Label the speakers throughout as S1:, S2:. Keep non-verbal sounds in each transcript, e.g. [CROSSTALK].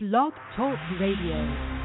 S1: Blog Talk Radio.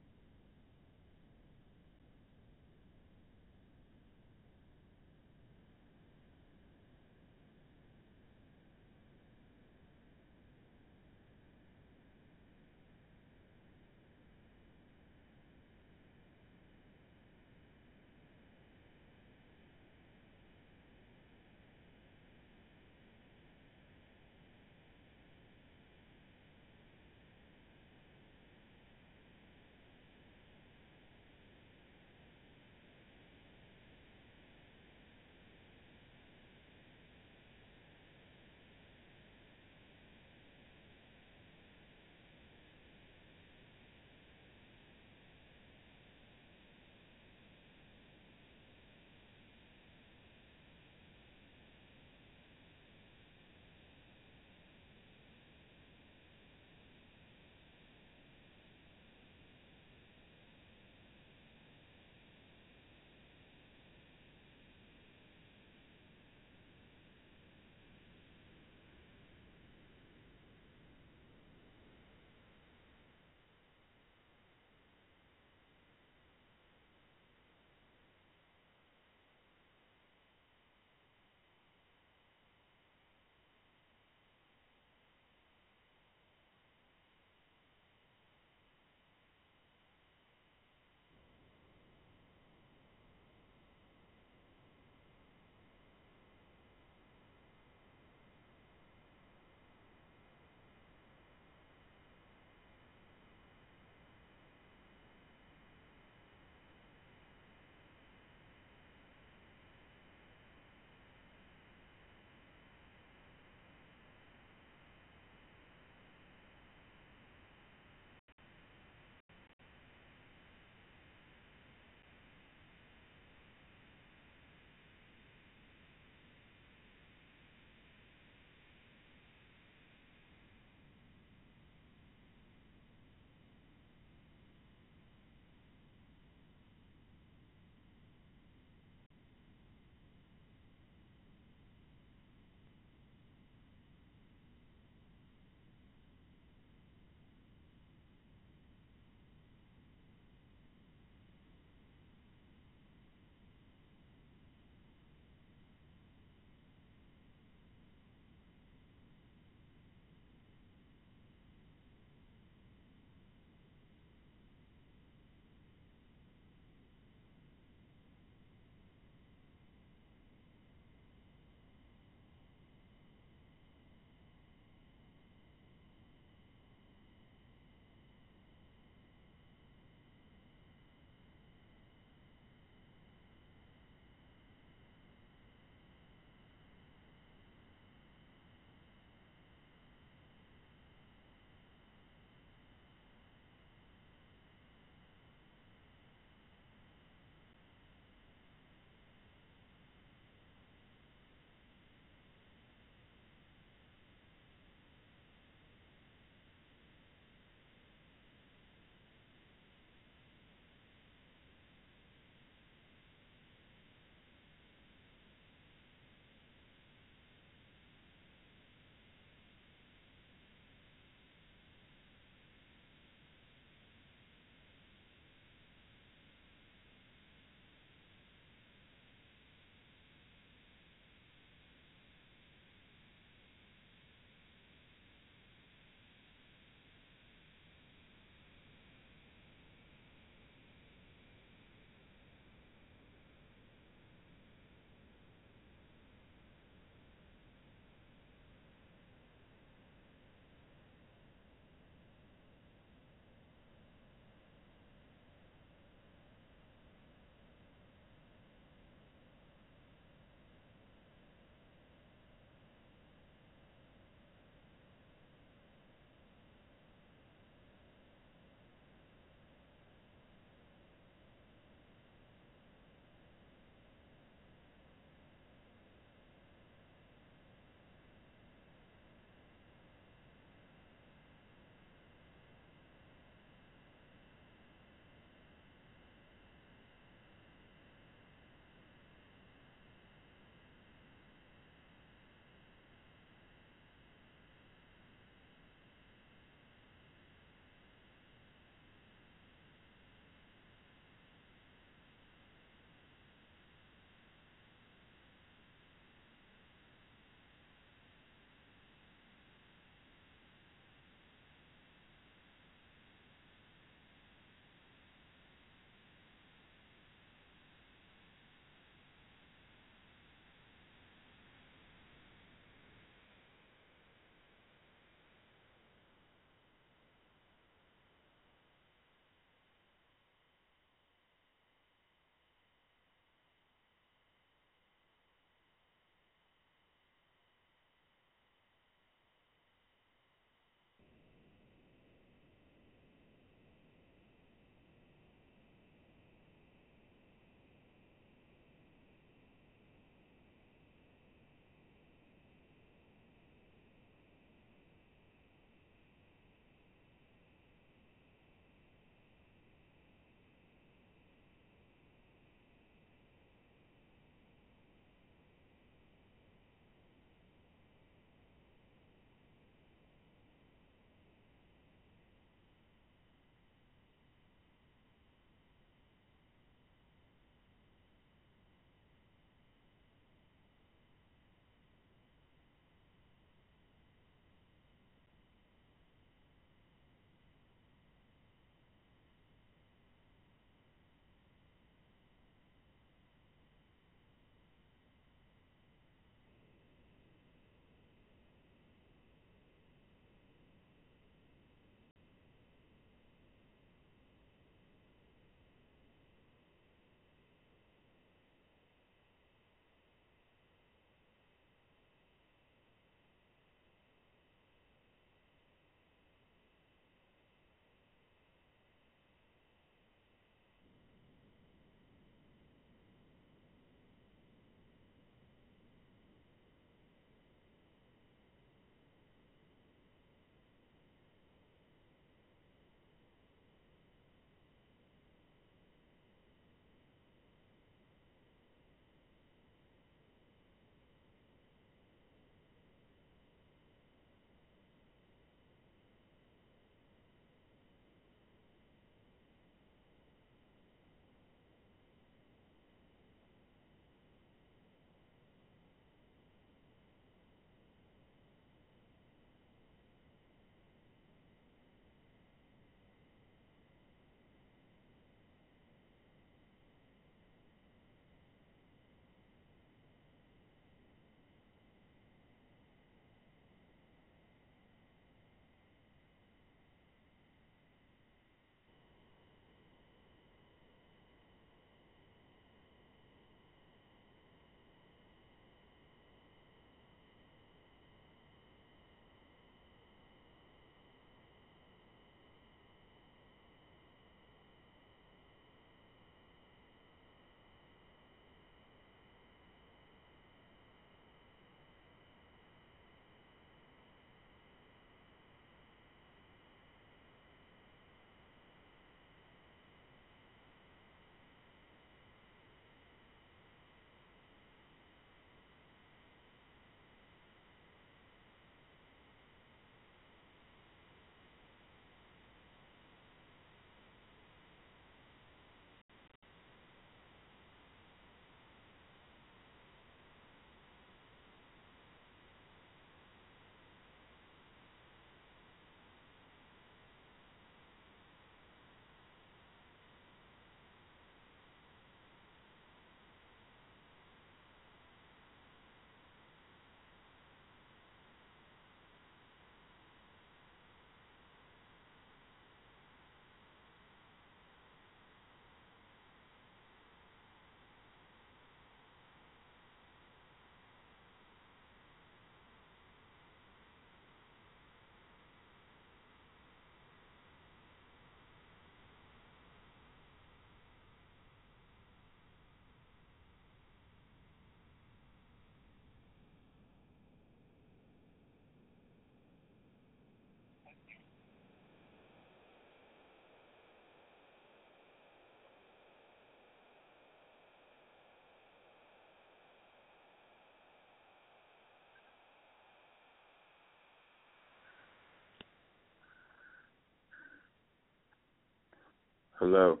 S2: Hello.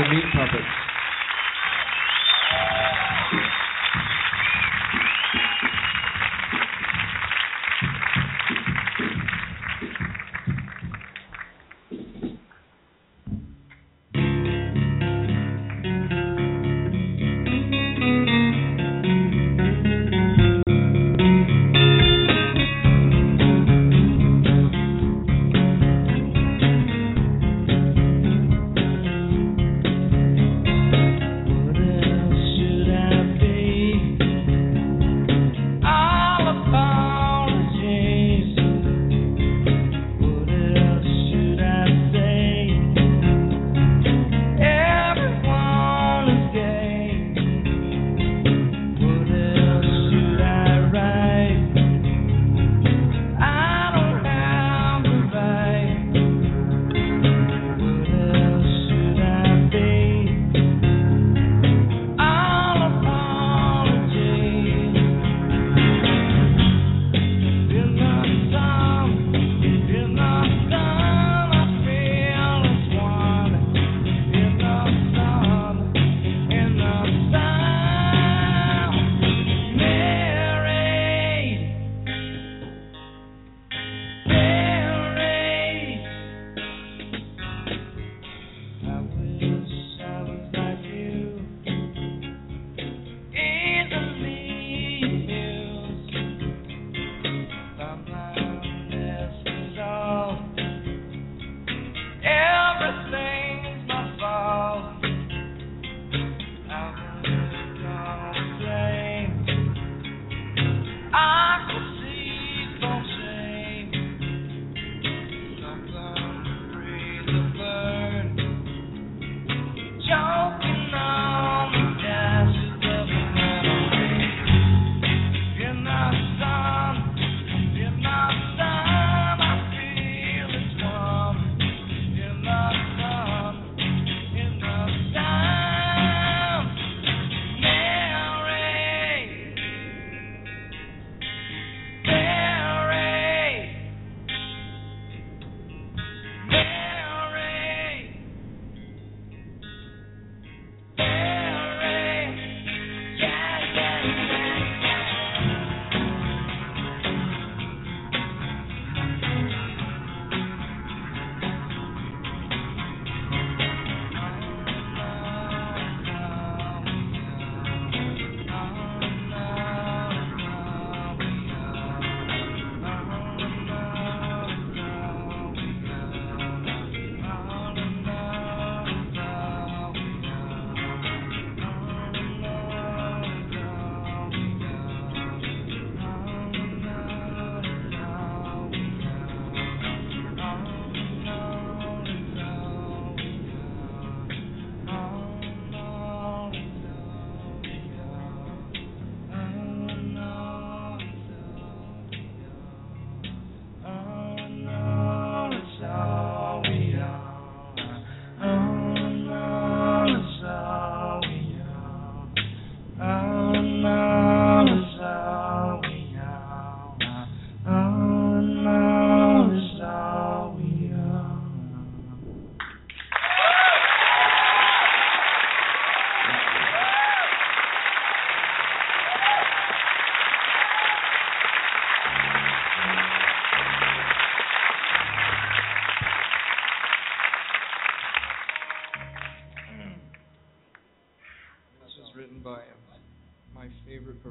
S3: The meat puppets.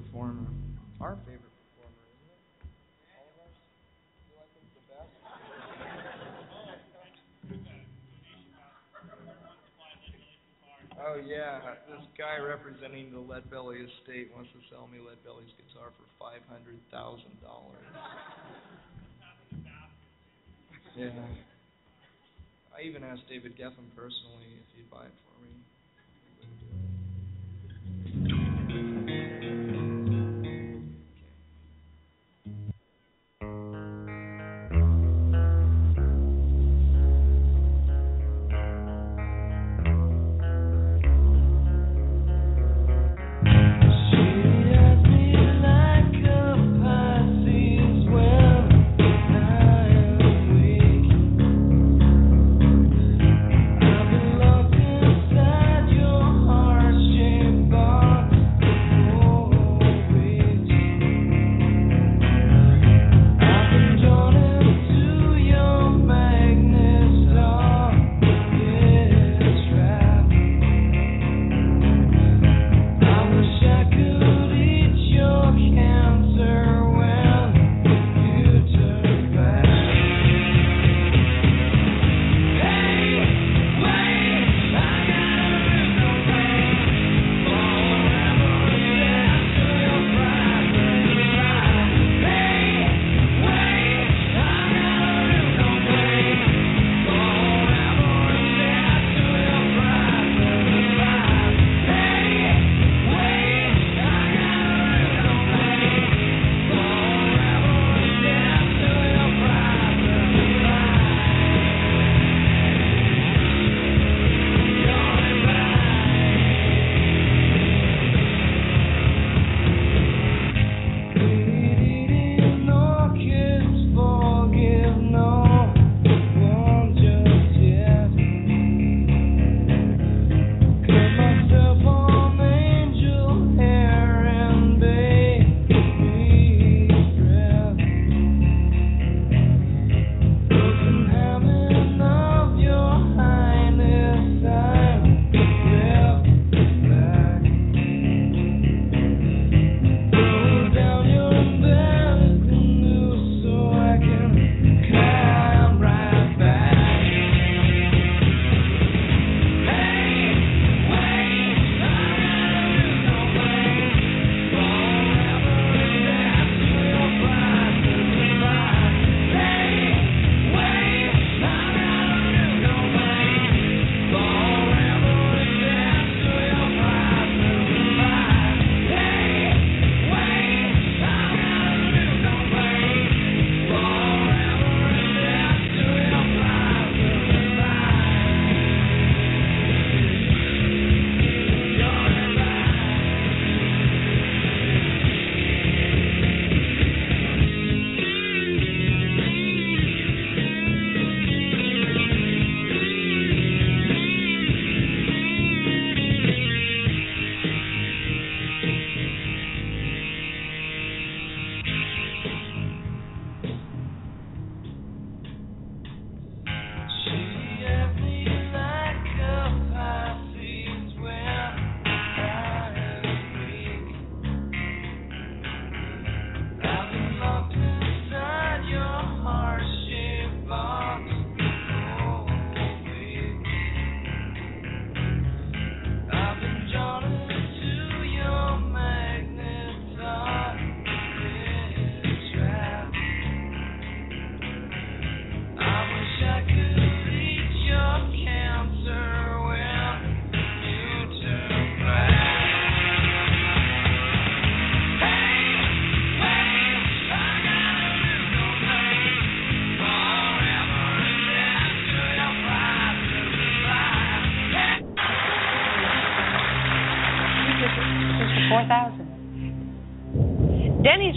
S4: Performer. Our favorite performer, isn't it? All of ours? You like him the best? Oh yeah, this guy representing the Lead Belly estate wants to sell me Lead Belly's guitar for five hundred thousand dollars. [LAUGHS] Yeah. I even asked David Geffen personally if he'd buy it for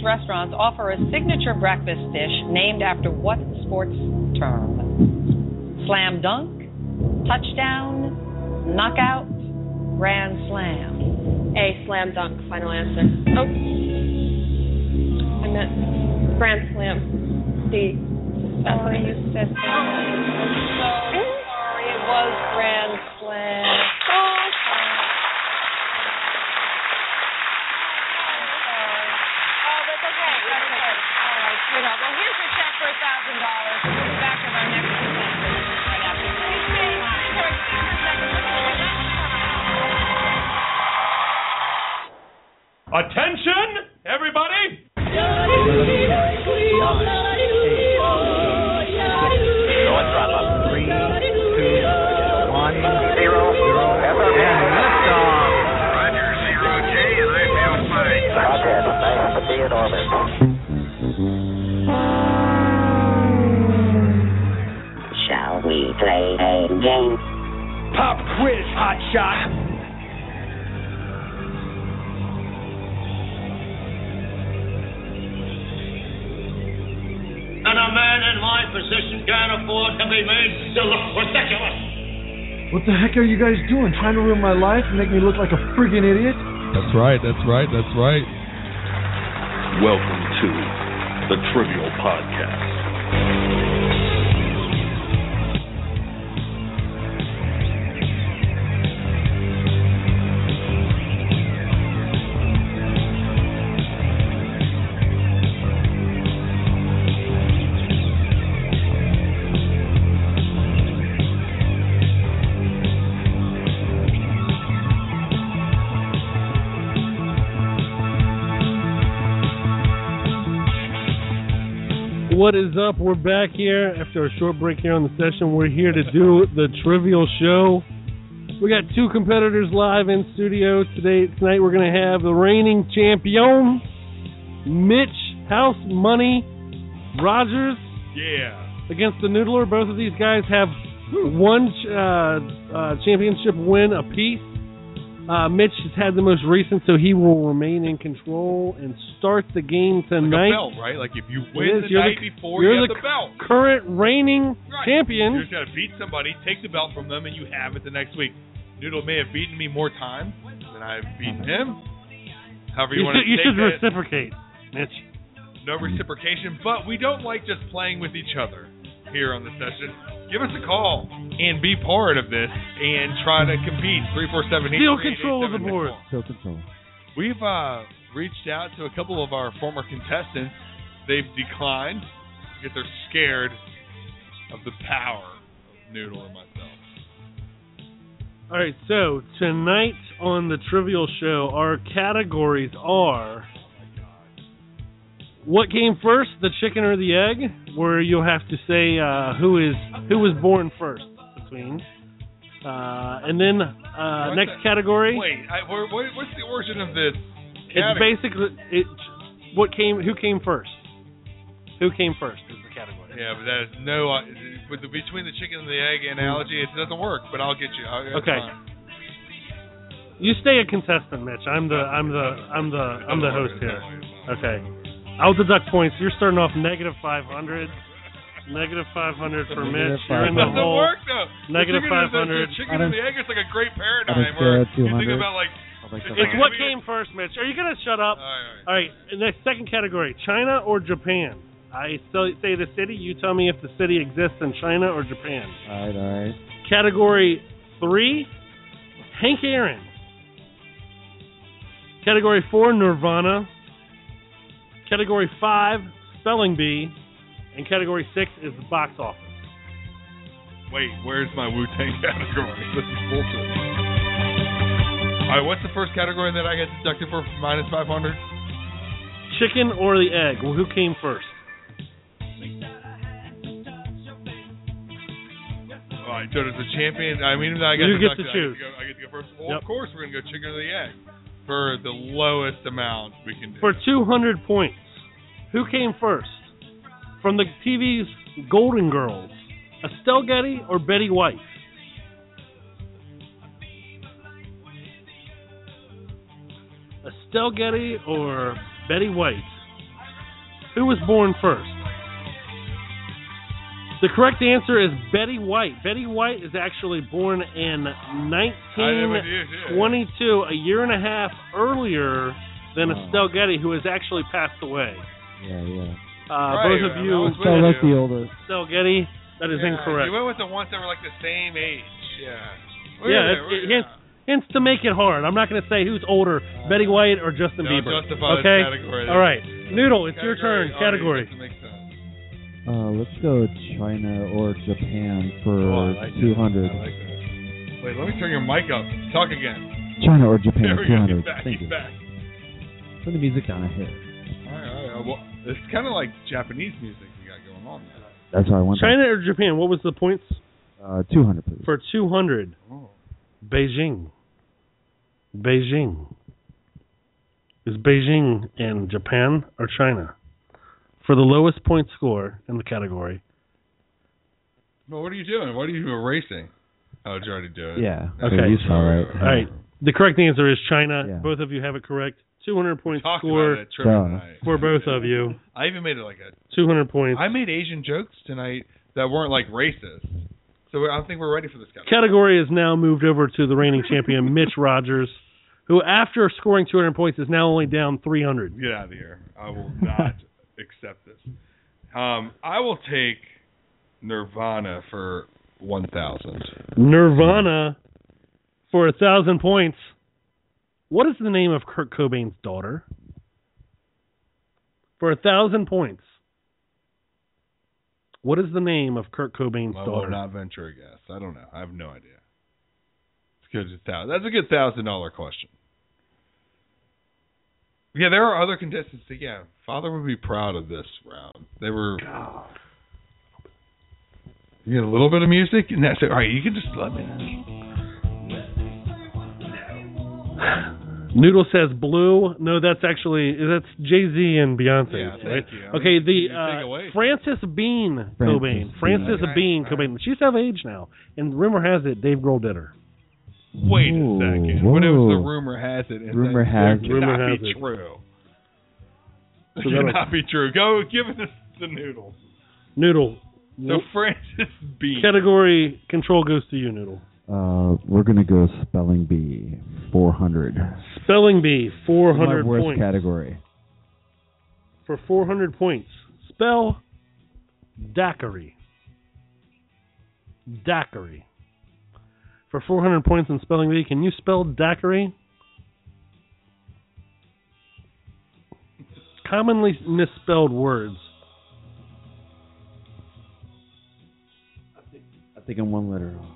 S5: restaurants offer a signature breakfast dish named after what sports term? Slam dunk, touchdown, knockout, grand slam.
S6: A slam dunk, final answer. Oh. I meant grand slam. D.
S5: Sorry, you said that. So sorry, it was grand slam.
S6: Oh.
S5: sweetheart. Well, here's your everybody! for a thousand dollars. We'll be back with our next contestant right after this. Please stay for a super second.
S7: Pop quiz, hot shot.
S8: And a man in my position can't afford to be made to look ridiculous.
S9: What the heck are you guys doing? Trying to ruin my life and make me look like a friggin' idiot?
S10: That's right, that's right, that's right.
S11: Welcome to the Trivial Podcast.
S12: What is up? We're back here after a short break here on the session. We're here to do the Trivial Show. We got two competitors live in studio today. Tonight we're going to have the reigning champion, Mitch House Money Rogers,
S7: Yeah.
S12: against the Noodler. Both of these guys have one uh, uh, championship win apiece. Uh, Mitch has had the most recent, so he will remain in control and start the game
S7: Like
S12: tonight.
S7: a belt, right? Like if you win the
S12: You're
S7: night
S12: the-
S7: before,
S12: you're
S7: you have
S12: the
S7: the belt.
S12: Current reigning
S7: Right.
S12: champion.
S7: You just gotta beat somebody, take the belt from them, and you have it the next week. Noodle may have beaten me more times than I've beaten him. However, you,
S12: You,
S7: want
S12: should, you
S7: to
S12: should
S7: it.
S12: reciprocate, Mitch.
S7: no reciprocation, but we don't like just playing with each other here on the session. Give us a call and be part of this and try to compete. 347
S12: Steal control of the board.
S9: Still control.
S7: We've uh, reached out to a couple of our former contestants. They've declined because they're scared of the power of Noodle and myself.
S12: All right, so tonight on the Trivial Show, our categories are what came first, the chicken or the egg, where you'll have to say uh, who is who was born first between, uh, and then uh, next
S7: that?
S12: category.
S7: Wait, I, what, what's the origin of this?
S12: It's basically it. What came? Who came first? Who came first is the category.
S7: Yeah, but that is no. Uh, with the between the chicken and the egg analogy, it doesn't work. But I'll get you. I'll,
S12: Okay.
S7: fine.
S12: You stay a contestant, Mitch. I'm the I'm the I'm the I'm the host here. Okay. I'll deduct points. You're starting off negative 500. Negative 500 for Mitch. You're in the
S7: doesn't
S12: hole.
S7: work though.
S12: Negative
S7: the chicken, is-
S12: 500.
S7: The chicken and the egg is like a great paradigm
S9: I don't
S7: where
S9: care,
S7: you think
S9: 200.
S7: about like.
S12: It's what came first, Mitch. Are you gonna shut up?
S7: All right,
S12: All right. Next second category: China or Japan. I still say the city. You tell me if the city exists in China or Japan.
S9: Alright, alright.
S12: Category three: Hank Aaron. Category four: Nirvana. Category five: Spelling Bee. And category six is the box office.
S7: Wait, where's my Wu Tang [LAUGHS] category? This is bullshit. All right, what's the first category that I get deducted for minus 500?
S12: Chicken or the egg? Well, who came first?
S7: All right, so does the champion? I mean, I get
S12: You get to choose.
S7: I get to, go, I get to go first. Well,
S12: Yep.
S7: of course we're gonna go chicken or the egg for the lowest amount we can do.
S12: For 200 points, who came first? From the TV's Golden Girls, Estelle Getty or Betty White? Estelle Getty or Betty White? Who was born first? The correct answer is Betty White. Betty White is actually born in
S7: I didn't with you, too.
S12: 1922, a year and a half earlier than. Estelle Getty, who has actually passed away.
S9: Yeah, yeah.
S12: Uh,
S7: Right,
S12: both of you,
S7: with
S9: So
S7: you.
S9: like the oldest.
S12: Estelle Getty, that is
S7: Yeah,
S12: incorrect.
S7: You went with the ones that were like the same age. Yeah. We're
S12: yeah, it, it
S7: there.
S12: hints, hints to make it hard. I'm not going to say who's older, Betty White or Justin
S7: Don't
S12: Bieber.
S7: justify this
S12: okay.
S7: category.
S12: All right, Noodle, it's your turn. Category.
S7: doesn't make sense.
S13: Uh, let's go China or Japan for
S7: Oh, I like
S13: 200.
S7: I like. Wait, let me turn your mic up. Talk again.
S13: China or Japan
S7: There we go.
S13: 200.
S7: Back.
S13: Thank
S7: He's
S13: you.
S7: back.
S13: Turn the music down a hit.
S7: All right, all right. Well, it's kind of like Japanese music you got going on there.
S13: That's what I want.
S12: China or Japan? What was the points
S13: Uh, 200, please.
S12: for 200?
S7: Oh.
S12: Beijing. Beijing. Is Beijing in Japan or China? For the lowest point score in the category.
S7: Well, what are you doing? What are you erasing? Oh, did you already do it?
S13: Yeah.
S12: Okay.
S13: So you saw right.
S12: All right. The correct answer is China.
S13: Yeah.
S12: Both of you have it correct. 200 point
S7: Talked
S12: score
S7: about it at trivia
S13: So-
S7: tonight.
S12: for both of you.
S7: I even made it like a.
S12: 200 points.
S7: I made Asian jokes tonight that weren't like racist. So I think we're ready for this guy.
S12: Category is now moved over to the reigning champion, [LAUGHS] Mitch Rogers, who, after scoring 200 points, is now only down 300.
S7: Get out of here. I will not [LAUGHS] accept this. Um, I will take Nirvana for one thousand.
S12: Nirvana for a thousand points. What is the name of Kurt Cobain's daughter? For a thousand points. What is the name of Kurt Cobain's
S7: I will
S12: daughter?
S7: not venture a guess. I don't know. I have no idea. It's good. That's a good thousand dollar question. Yeah, there are other contestants. That, yeah, Father would be proud of this round. They were. You get a little bit of music, and that's it. All right, you can just let me. [SIGHS] [LAUGHS] [LAUGHS]
S12: Noodle says blue. No, that's actually that's Jay Z and Beyonce.
S7: Yeah,
S12: right?
S7: thank you.
S12: Okay, the
S7: you take
S12: uh,
S7: away.
S12: Frances Bean
S13: Frances
S12: Cobain.
S13: Bean.
S12: Frances
S7: Okay,
S12: Bean
S7: all right.
S12: Cobain. She's of age now, and rumor has it Dave Grohl did her.
S7: Wait a
S13: Ooh,
S7: second. What if the rumor has it? and
S13: Rumor
S7: that,
S13: has
S7: that
S13: it.
S7: cannot
S12: Rumor has
S7: be
S12: it.
S7: true. That
S12: So that'll-
S7: cannot be true. Go give us the noodle.
S12: Noodle.
S7: So Frances Bean.
S12: Category control goes to you, Noodle.
S13: Uh, we're gonna go spelling bee, 400.
S12: Spelling bee, 400
S13: My
S12: 400
S13: worst
S12: points.
S13: category.
S12: For 400 points. Spell daiquiri. Daiquiri. For 400 points in spelling bee, can you spell daiquiri? Commonly misspelled words.
S13: I think I'm one letter off.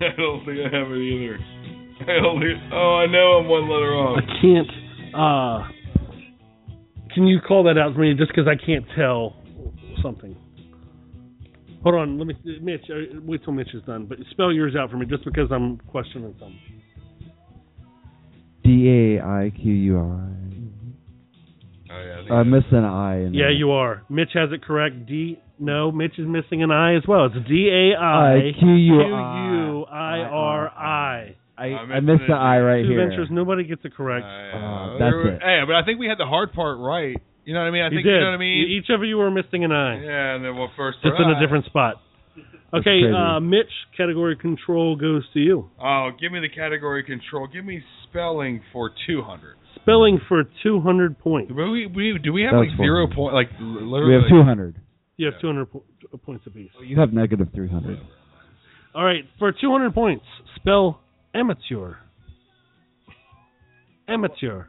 S13: [LAUGHS]
S7: I don't think I have it either. [LAUGHS] I don't think, oh, I know I'm one letter off.
S12: I can't. Uh, can you call that out for me? Just because I can't tell something. Hold on, let me, Mitch. uh, Wait till Mitch is done. But spell yours out for me, just because I'm questioning something.
S13: D A I Q U I.
S7: Oh, yeah, I
S13: I
S7: I-
S13: missed an I. In
S12: Yeah,
S13: there.
S12: you are. Mitch has it correct. D. No, Mitch is missing an I as well. It's D A I
S13: I Q U
S12: Q U I R I.
S13: I,
S7: I'm
S13: missed the
S7: a
S13: I right
S12: Two
S13: here.
S12: ventures. Nobody gets it correct.
S7: Uh,
S13: that's
S7: were-
S13: it.
S7: Hey, but I think we had the hard part right. You know what I mean? I
S12: you
S7: think
S12: did.
S7: you know what I mean.
S12: Each of you were missing an I.
S7: Yeah, and then well, first
S12: Just in a different spot. Okay, uh, Mitch, category control goes to you.
S7: Oh, give me the category control. Give me spelling for two hundred.
S12: Spelling for 200 points.
S7: Do we, we do we have
S13: That
S7: like
S13: was
S7: zero
S13: fun.
S7: point? Like literally.
S13: We have
S7: like-
S13: 200.
S12: You have
S7: Yeah.
S12: 200 po- uh, points apiece.
S13: Oh, You have negative 300.
S12: All right, for 200 points, spell amateur. Amateur.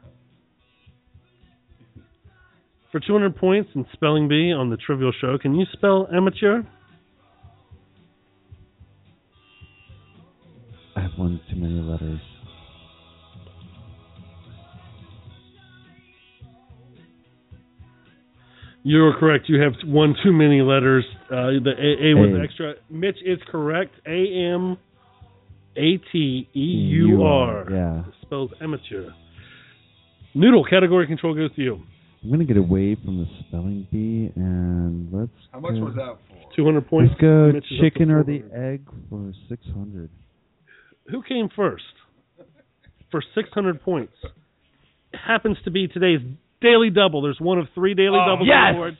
S12: For 200 points in spelling bee on the Trivial Show, can you spell amateur?
S13: I have one too many letters.
S12: You are correct. You have one too many letters. Uh, the A, A was
S13: A.
S12: extra. Mitch is correct. A M A T E U R.
S13: Yeah.
S12: Spells amateur. Noodle category control goes to you.
S13: I'm gonna get away from the spelling bee and let's.
S7: How much
S13: go,
S7: was that for?
S12: 200 points.
S13: Let's go
S12: Mitch is up to
S13: chicken or the egg for 600.
S12: Who came first? For 600 points. It happens to be today's daily double. There's one of three daily
S7: Oh,
S12: doubles
S13: yes!
S12: on the board.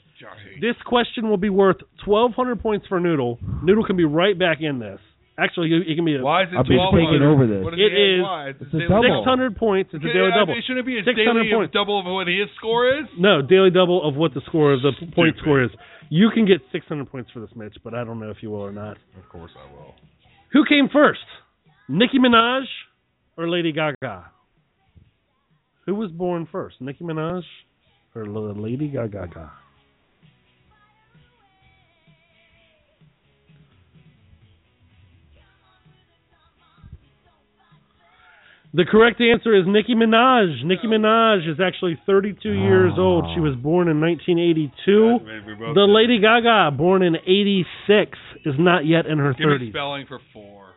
S12: This question will be worth 1,200 points for Noodle. Noodle can be right back in this. Actually, he he can be a
S7: Why is it
S13: I'll be
S7: 1200?
S13: taking over this.
S7: What is
S12: It
S7: it?
S12: is-
S7: It's,
S13: it's a
S7: daily
S13: double.
S12: 600 points. It's a daily double.
S7: It shouldn't be a
S12: 600
S7: daily
S12: points.
S7: double of what his score is.
S12: No, daily double of what the score of the p- point score is. You can get 600 points for this, Mitch, but I don't know if you will or not.
S7: Of course I will.
S12: Who came first? Nicki Minaj or Lady Gaga? Who was born first, Nicki Minaj or Lady Gaga? The correct answer is Nicki Minaj. Nicki Minaj is actually 32 years ah. old. She was born in 1982. The Lady Gaga, born in 86, is not yet in her
S7: Give
S12: 30s.
S7: Give spelling for four.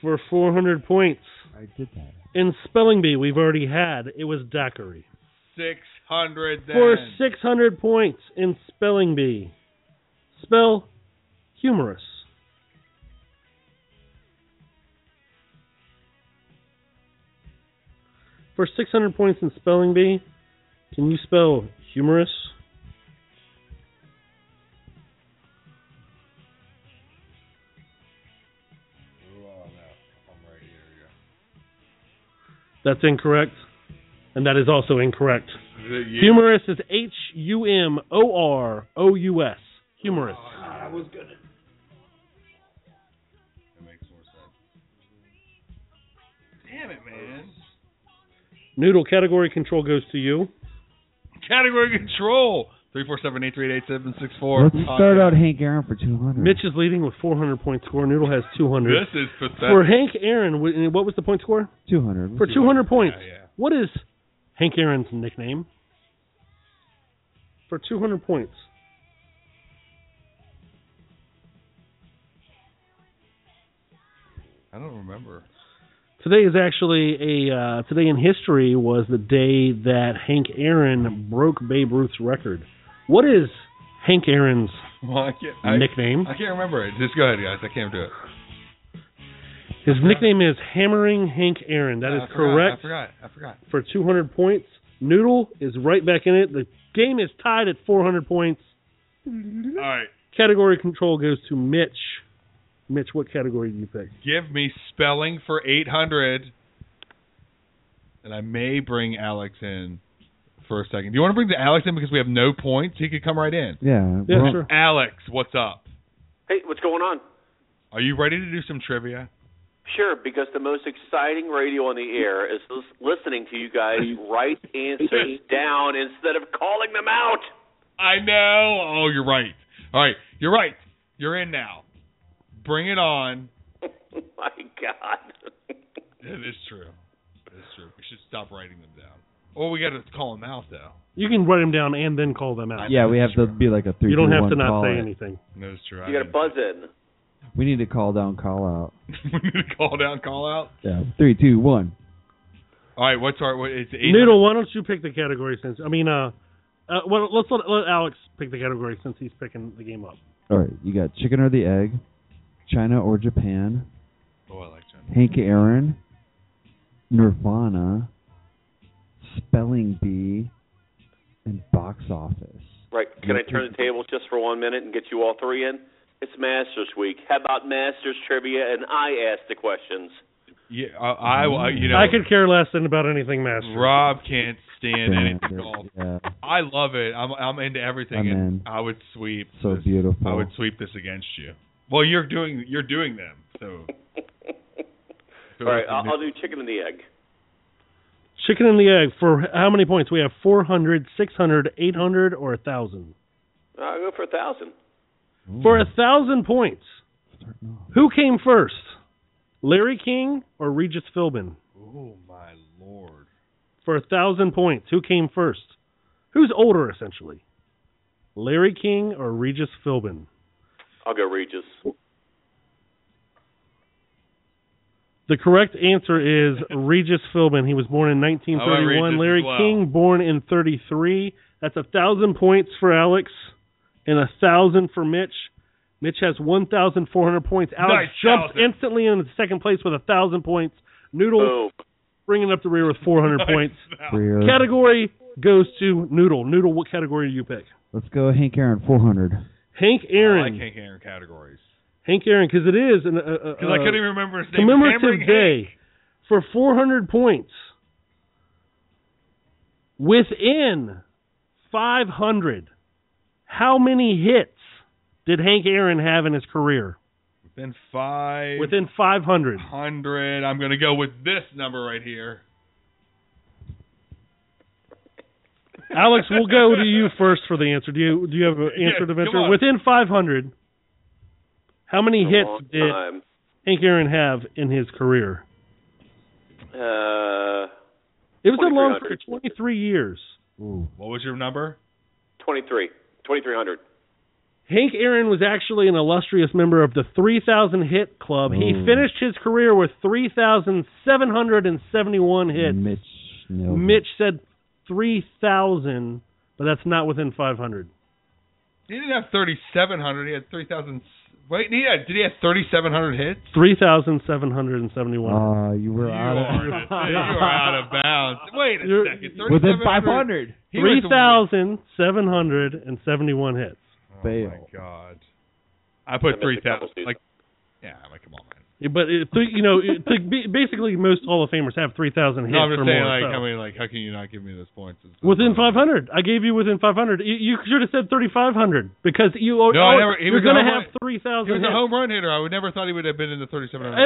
S12: for 400 points.
S13: I did that.
S12: In spelling bee, we've already had. It was
S7: hundred then.
S12: For 600 points in spelling bee. Spell humorous. For 600 points in spelling bee, can you spell humorous? That's incorrect. And that is also incorrect.
S7: Is?
S12: Humorous is H U M O R O U S. Humorous.
S4: I was gonna.
S7: That makes more sense. Damn it, man.
S12: Noodle category control goes to you.
S7: Category control. Three four seven eight three eight eight seven six four.
S13: Let's start out Hank Aaron for 200.
S12: Mitch is leading with 400 point score. Noodle has 200.
S7: This is pathetic.
S12: For Hank Aaron, what was the point score?
S13: 200.
S12: For 200 points.
S7: Yeah, yeah.
S12: What is Hank Aaron's nickname? For 200 points.
S7: I don't remember.
S12: Today is actually a uh, today in history was the day that Hank Aaron broke Babe Ruth's record. What is Hank Aaron's
S7: Well, I can't, I,
S12: nickname?
S7: I can't remember it. Just go ahead, guys. I can't do it.
S12: His nickname is Hammering Hank Aaron. That is
S7: I forgot,
S12: correct
S7: I forgot. I forgot.
S12: for 200 points. Noodle is right back in it. The game is tied at 400 points.
S7: All right.
S12: Category control goes to Mitch. Mitch, what category do you pick?
S7: Give me spelling for 800. And I may bring Alex in for a second. Do you want to bring the Alex in because we have no points? He could come right in.
S13: Yeah.
S12: Yeah,
S13: well,
S12: sure.
S7: Alex, what's up?
S14: Hey, what's going on?
S7: Are you ready to do some trivia?
S14: Sure, because the most exciting radio on the air is listening to you guys write answers [LAUGHS] down instead of calling them out.
S7: I know. Oh, you're right. All right, you're right. You're in now. Bring it on. [LAUGHS]
S14: My God.
S7: It is true. It is true. We should stop writing them down. Or we got to call them out though.
S12: You can write them down and then call them out.
S13: yeah, we have to be like a three.
S12: You don't
S13: two,
S12: have
S13: one
S12: to not
S13: call
S12: say
S13: it.
S12: anything.
S7: No, it's true.
S14: You got to buzz in.
S13: We need to call down, call out. [LAUGHS]
S7: we need to call down, call out.
S13: Yeah. Three, two, one.
S7: All right, what's our? What, it's eight.
S12: Noodle, why don't you pick the category since I mean, uh, uh well, let's let, let Alex pick the category since he's picking the game up.
S13: All right. You got chicken or the egg, China or Japan,
S7: Oh, I like China.
S13: Hank Aaron, Nirvana, Spelling Bee, and box office.
S14: Right. Can I turn the tables just for one minute and get you all three in? It's Masters Week. How about Masters trivia and I ask the questions?
S7: Yeah, I, I, you know,
S12: I could care less than about anything Masters.
S7: Rob can't stand anything golf.
S13: Yeah.
S7: I love it. I'm I'm into everything,
S13: I'm
S7: and
S13: in.
S7: I would sweep.
S13: So
S7: this,
S13: beautiful.
S7: I would sweep this against you. Well, you're doing you're doing them, so. [LAUGHS]
S14: All right, I'll, I'll do chicken and the egg.
S12: Chicken and the egg for how many points? We have 400, 600, 800, or a thousand.
S14: I'll go for a thousand.
S12: For a thousand points, who came first? Larry King or Regis Philbin?
S7: Oh my lord!
S12: For a thousand points, who came first? Who's older, essentially? Larry King or Regis Philbin?
S14: I'll go Regis.
S12: The correct answer is [LAUGHS] Regis Philbin. He was born in 1931.
S7: Regis
S12: Larry
S7: well.
S12: King, born in 33. That's a thousand points for Alex, and a thousand for Mitch. Mitch has 1,400 points. Alex
S7: Nice,
S12: jumps
S7: thousand.
S12: instantly in second place with a thousand points. Noodle
S14: Boom.
S12: bringing up the rear with 400
S7: Nice.
S12: points.
S13: Rear.
S12: Category goes to Noodle. Noodle, what category do you pick?
S13: Let's go Hank Aaron, 400.
S12: Hank Aaron.
S7: I like Hank Aaron categories
S12: Hank Aaron, because it is an,
S7: because I couldn't even remember his name.
S12: commemorative day for 400 points. Within 500, how many hits did Hank Aaron have in his career?
S7: Within five.
S12: Within 500.
S7: hundred. I'm gonna go with this number right here.
S12: Alex, we'll go to you first for the answer. Do you do you have an [LAUGHS]
S7: Yeah,
S12: answer to
S7: come
S12: venture? Within 500, how many
S14: A
S12: hits did
S14: time.
S12: Hank Aaron have in his career?
S14: Uh,
S12: It was a long for 23 years.
S7: What was your number?
S14: 23. 2300.
S12: Hank Aaron was actually an illustrious member of the 3,000 hit club. He finished his career with 3,771 hits.
S13: Mitch. nailed it.
S12: Mitch said 3,000, but that's not within 500.
S7: He didn't have 3,700. He had 3,000. Wait, he had, did he have 3,700 hits?
S12: 3,771.
S13: Uh, you were
S7: you,
S13: out
S7: are,
S13: of.
S7: you are out of bounds. Wait a
S12: You're-
S7: second.
S13: Within 500.
S12: 3,771 hits.
S7: Oh
S13: Fail.
S7: my god. I put
S14: I missed a couple
S7: 3,000. Like, yeah, I'm like, come on, man.
S12: Yeah, But it, th- you know, uh, it, th- basically most Hall of Famers have 3,000 hits
S7: No, I'm
S12: or
S7: just saying,
S12: more.
S7: like,
S12: so.
S7: I mean, like, how can you not give me those points? It's-
S12: Within 500. I gave you within 500. You, you should have said 3,500 because you.
S7: No, I never- he
S12: you're going to have 3,000
S7: He was
S12: hits.
S7: a home run hitter. I would never thought he would have been in the 3,700.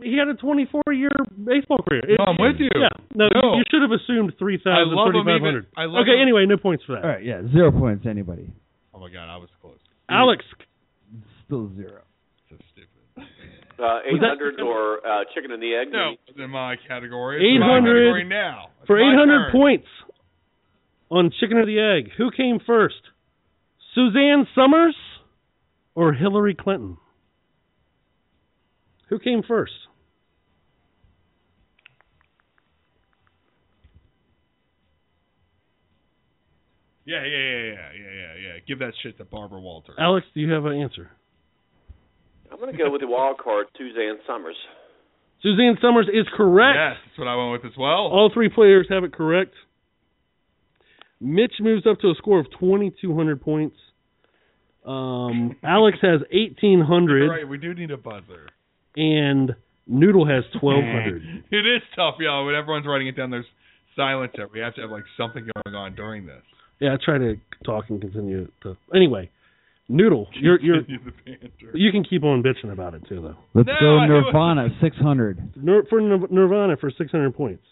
S12: He had a 24 year baseball career.
S7: No, I'm with you.
S12: Yeah, no,
S7: No.
S12: You, you should have assumed 3,000,
S7: I love him
S12: 3,500.
S7: even- I love
S12: okay,
S7: him-
S12: anyway, no points for that.
S13: All right, yeah, zero points. Anybody?
S7: Oh my god, I was close.
S12: Alex,
S13: Still zero.
S14: Uh, 800 or uh, chicken and the egg?
S7: No, it's in my category. It's
S12: 800
S7: category now. It's
S12: for 800
S7: turn.
S12: points on Chicken or the Egg, who came first? Suzanne Somers or Hillary Clinton? Who came first?
S7: Yeah, yeah, yeah, yeah, yeah, yeah, yeah. Give that shit to Barbara Walter.
S12: Alex, do you have an answer?
S14: I'm going to go with the wild card, Suzanne Somers.
S12: Suzanne Somers is correct.
S7: Yes, that's what I went with as well.
S12: All three players have it correct. Mitch moves up to a score of 2,200 points. Um, [LAUGHS] Alex has 1,800,
S7: Right, we do need a buzzer.
S12: and Noodle has 1,200. [LAUGHS]
S7: it is tough, y'all. When everyone's writing it down, there's silence there. We have to have like something going on during this.
S12: yeah, I try to talk and continue to. Anyway, Noodle, you're you're
S7: the
S12: you can keep on bitching about it too, though.
S13: Let's
S7: No,
S13: go Nirvana, 600.
S12: Nir- for Nirvana for 600 points.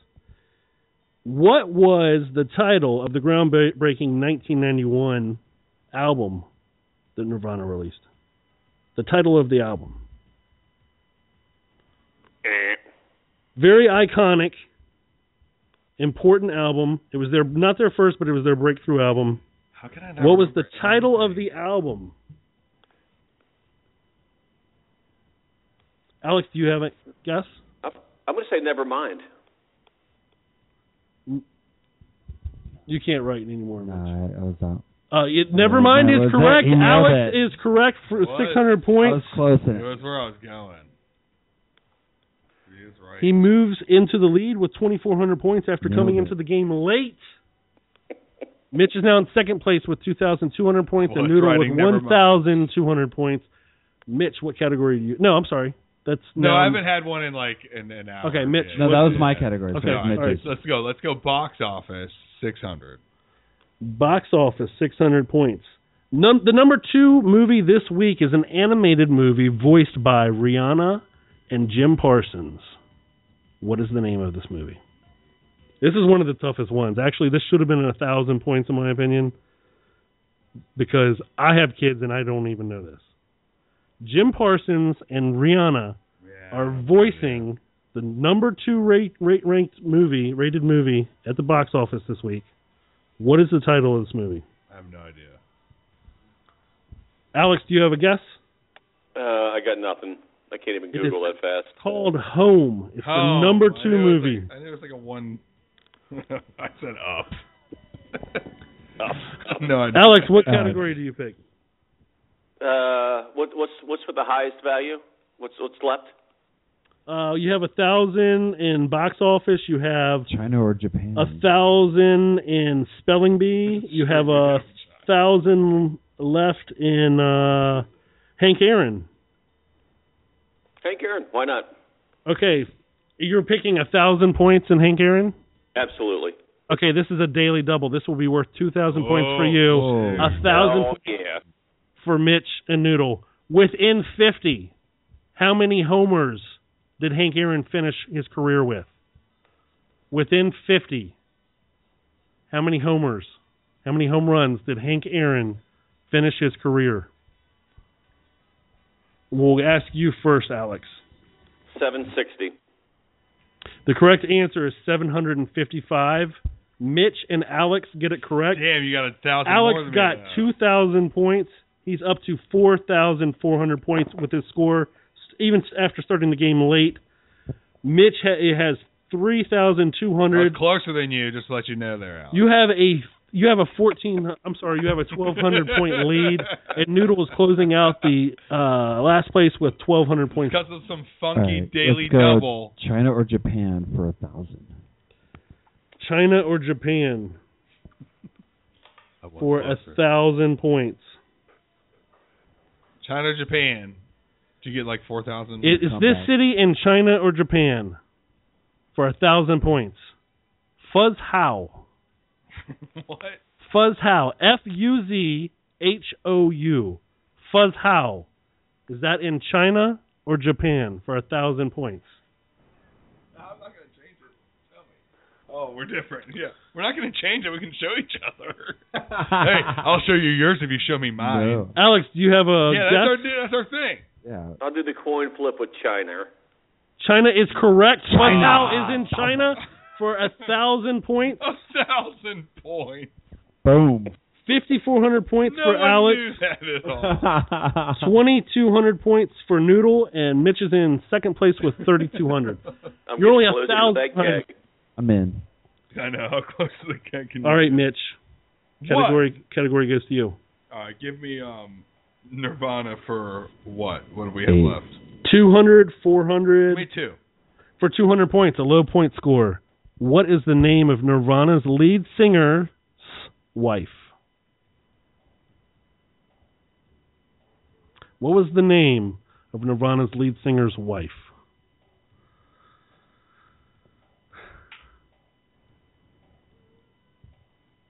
S12: What was the title of the groundbreaking 1991 album that Nirvana released? The title of the album.
S14: Eh.
S12: Very iconic, important album. It was their not their first, but it was their breakthrough album.
S7: How can I not
S12: What was the title of the album? Alex, do you have a guess?
S14: I'm, I'm going to say never mind.
S12: You can't write anymore.
S13: Nah,
S12: Mitch.
S13: I, I was out.
S12: Uh, it, never mind is
S13: was it.
S12: correct. Alex
S13: it.
S12: is correct for
S7: What?
S12: 600
S13: I
S12: points.
S13: was close.
S7: It was where I was going. He is right.
S12: He moves into the lead with 2,400 points after
S13: Nailed
S12: coming
S13: it.
S12: into the game late. Mitch is now in second place with 2,200 points, and
S7: Well,
S12: Noodle with 1,200 points. Mitch, what category do you? No, I'm sorry. That's
S7: no,
S12: now-
S7: I haven't had one in like an, an hour.
S12: Okay, Mitch,
S7: yet.
S13: No, that was my category.
S12: Okay,
S13: so
S7: All
S13: it's
S7: right,
S13: Mitch's.
S7: let's go. Let's go. Box office six hundred.
S12: Box office 600 points. Num- the number two movie this week is an animated movie voiced by Rihanna and Jim Parsons. What is the name of this movie? This is one of the toughest ones. Actually, this should have been a thousand points in my opinion, because I have kids and I don't even know this. Jim Parsons and Rihanna
S7: Yeah.
S12: are voicing the number two rate, rate ranked movie, rated movie at the box office this week. What is the title of this movie?
S7: I have no idea.
S12: Alex, do you have a guess?
S14: Uh, I got nothing. I can't even
S12: It is-
S14: Google that fast.
S12: It's called Home. It's
S7: Oh,
S12: the number two
S7: knew it was
S12: movie.
S7: Like, I knew it was like a one. [LAUGHS] I said up. [LAUGHS] [LAUGHS] no idea.
S12: Alex, what
S13: Uh,
S12: category do you pick?
S14: Uh, what, what's what's for the highest value? What's what's left?
S12: Uh, you have a thousand in box office. You have
S13: China or Japan?
S12: a thousand in spelling bee. You have a thousand left in uh, Hank Aaron.
S14: Hank Aaron, why not?
S12: Okay, you're picking a thousand points in Hank Aaron.
S14: Absolutely.
S12: Okay, this is a daily double. This will be worth two thousand points for you,
S13: oh.
S12: a thousand
S14: Oh yeah.
S12: for Mitch and Noodle. Within fifty, how many homers did Hank Aaron finish his career with? Within fifty, how many homers, how many home runs did Hank Aaron finish his career? We'll ask you first, Alex.
S14: Seven sixty.
S12: The correct answer is 755. Mitch and Alex get it correct.
S7: Damn, you got a thousand
S12: Alex got
S7: me.
S12: 2,000 points. He's up to 4,400 points with his score, even after starting the game late. Mitch ha- has
S7: I
S12: 3,200.
S7: was closer than you, just to let you know there, Alex.
S12: You have a you have a 14. I'm sorry, you have a 1,200 point lead, and Noodle is closing out the uh, last place with 1,200 points.
S7: Because of some funky
S13: right,
S7: daily
S13: let's go
S7: double.
S13: China or Japan for a thousand.
S12: China or Japan for a thousand points.
S7: China, or Japan. Did you get like four thousand.
S12: Is this city in China or Japan for a thousand points? Fuzz Hou. [LAUGHS]
S7: what?
S12: Fuzz Hou. F U Z H O U. Fuzz Hou. Is that in China or Japan for a thousand points?
S7: I'm not gonna change it. Tell me. Oh, we're different. Yeah, we're not gonna change it. We can show each other. [LAUGHS] hey, I'll show you yours if you show me mine.
S13: No.
S12: Alex, do you have a
S7: yeah, that's our that's our thing.
S13: Yeah.
S14: I'll do the coin flip with China.
S12: China is correct. Fuzz
S13: China.
S12: Hou is in China [LAUGHS] for a thousand [LAUGHS] points.
S7: A thousand points.
S13: Boom.
S12: 5,400 points
S7: no
S12: for
S7: one
S12: Alex.
S7: knew that at all. [LAUGHS]
S12: 2,200 points for Noodle, and Mitch is in second place with 3,200. [LAUGHS]
S14: I'm
S12: You're only
S14: getting
S12: a
S14: closer to that
S12: thousand-
S13: I'm in.
S7: I know how close to the cat can.
S12: All right,
S7: get?
S12: Mitch. Category category goes to you.
S7: All right, give me um Nirvana for what? What do we have
S13: Eight.
S7: left?
S12: 200, 400
S7: me two.
S12: for 200 points, a low point score. What is the name of Nirvana's lead singer's wife? What was the name of Nirvana's lead singer's wife?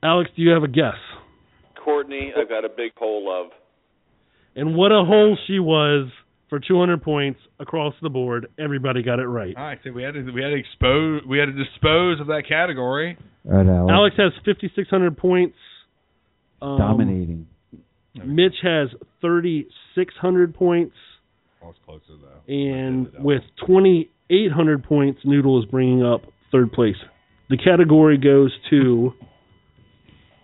S12: Alex, do you have a guess?
S14: Courtney, I've got a big hole of.
S12: And what a hole she was for 200 points across the board. Everybody got it right.
S7: All right, so we had to we had to expose we had to dispose of that category.
S13: All right, Alex.
S12: Alex has 5,600 points. Um,
S13: Dominating.
S12: Mitch has 3,600 points.
S7: I was closer though.
S12: And with 2,800 points, Noodle is bringing up third place. The category goes to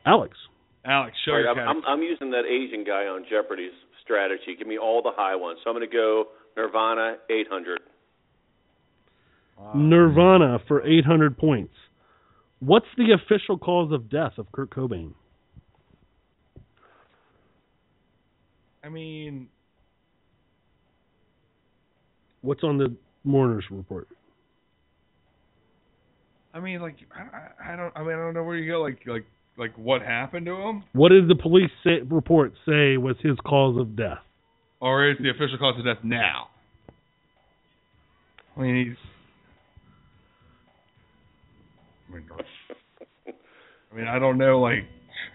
S12: Alex.
S7: Alex, show your
S14: right, I'm,
S7: category.
S14: I'm, I'm using that Asian guy on Jeopardy's strategy. Give me all the high ones. So I'm going to go Nirvana 800.
S12: Nirvana for 800 points. What's the official cause of death of Kurt Cobain?
S7: I mean,
S12: What's on the coroner's report?
S7: I mean, like I, I I don't I mean I don't know where you go. Like like like what happened to him,
S12: What did the police say, report say was his cause of death?
S7: or is the official cause of death now? I mean he's. I mean, I mean I don't know like. [LAUGHS]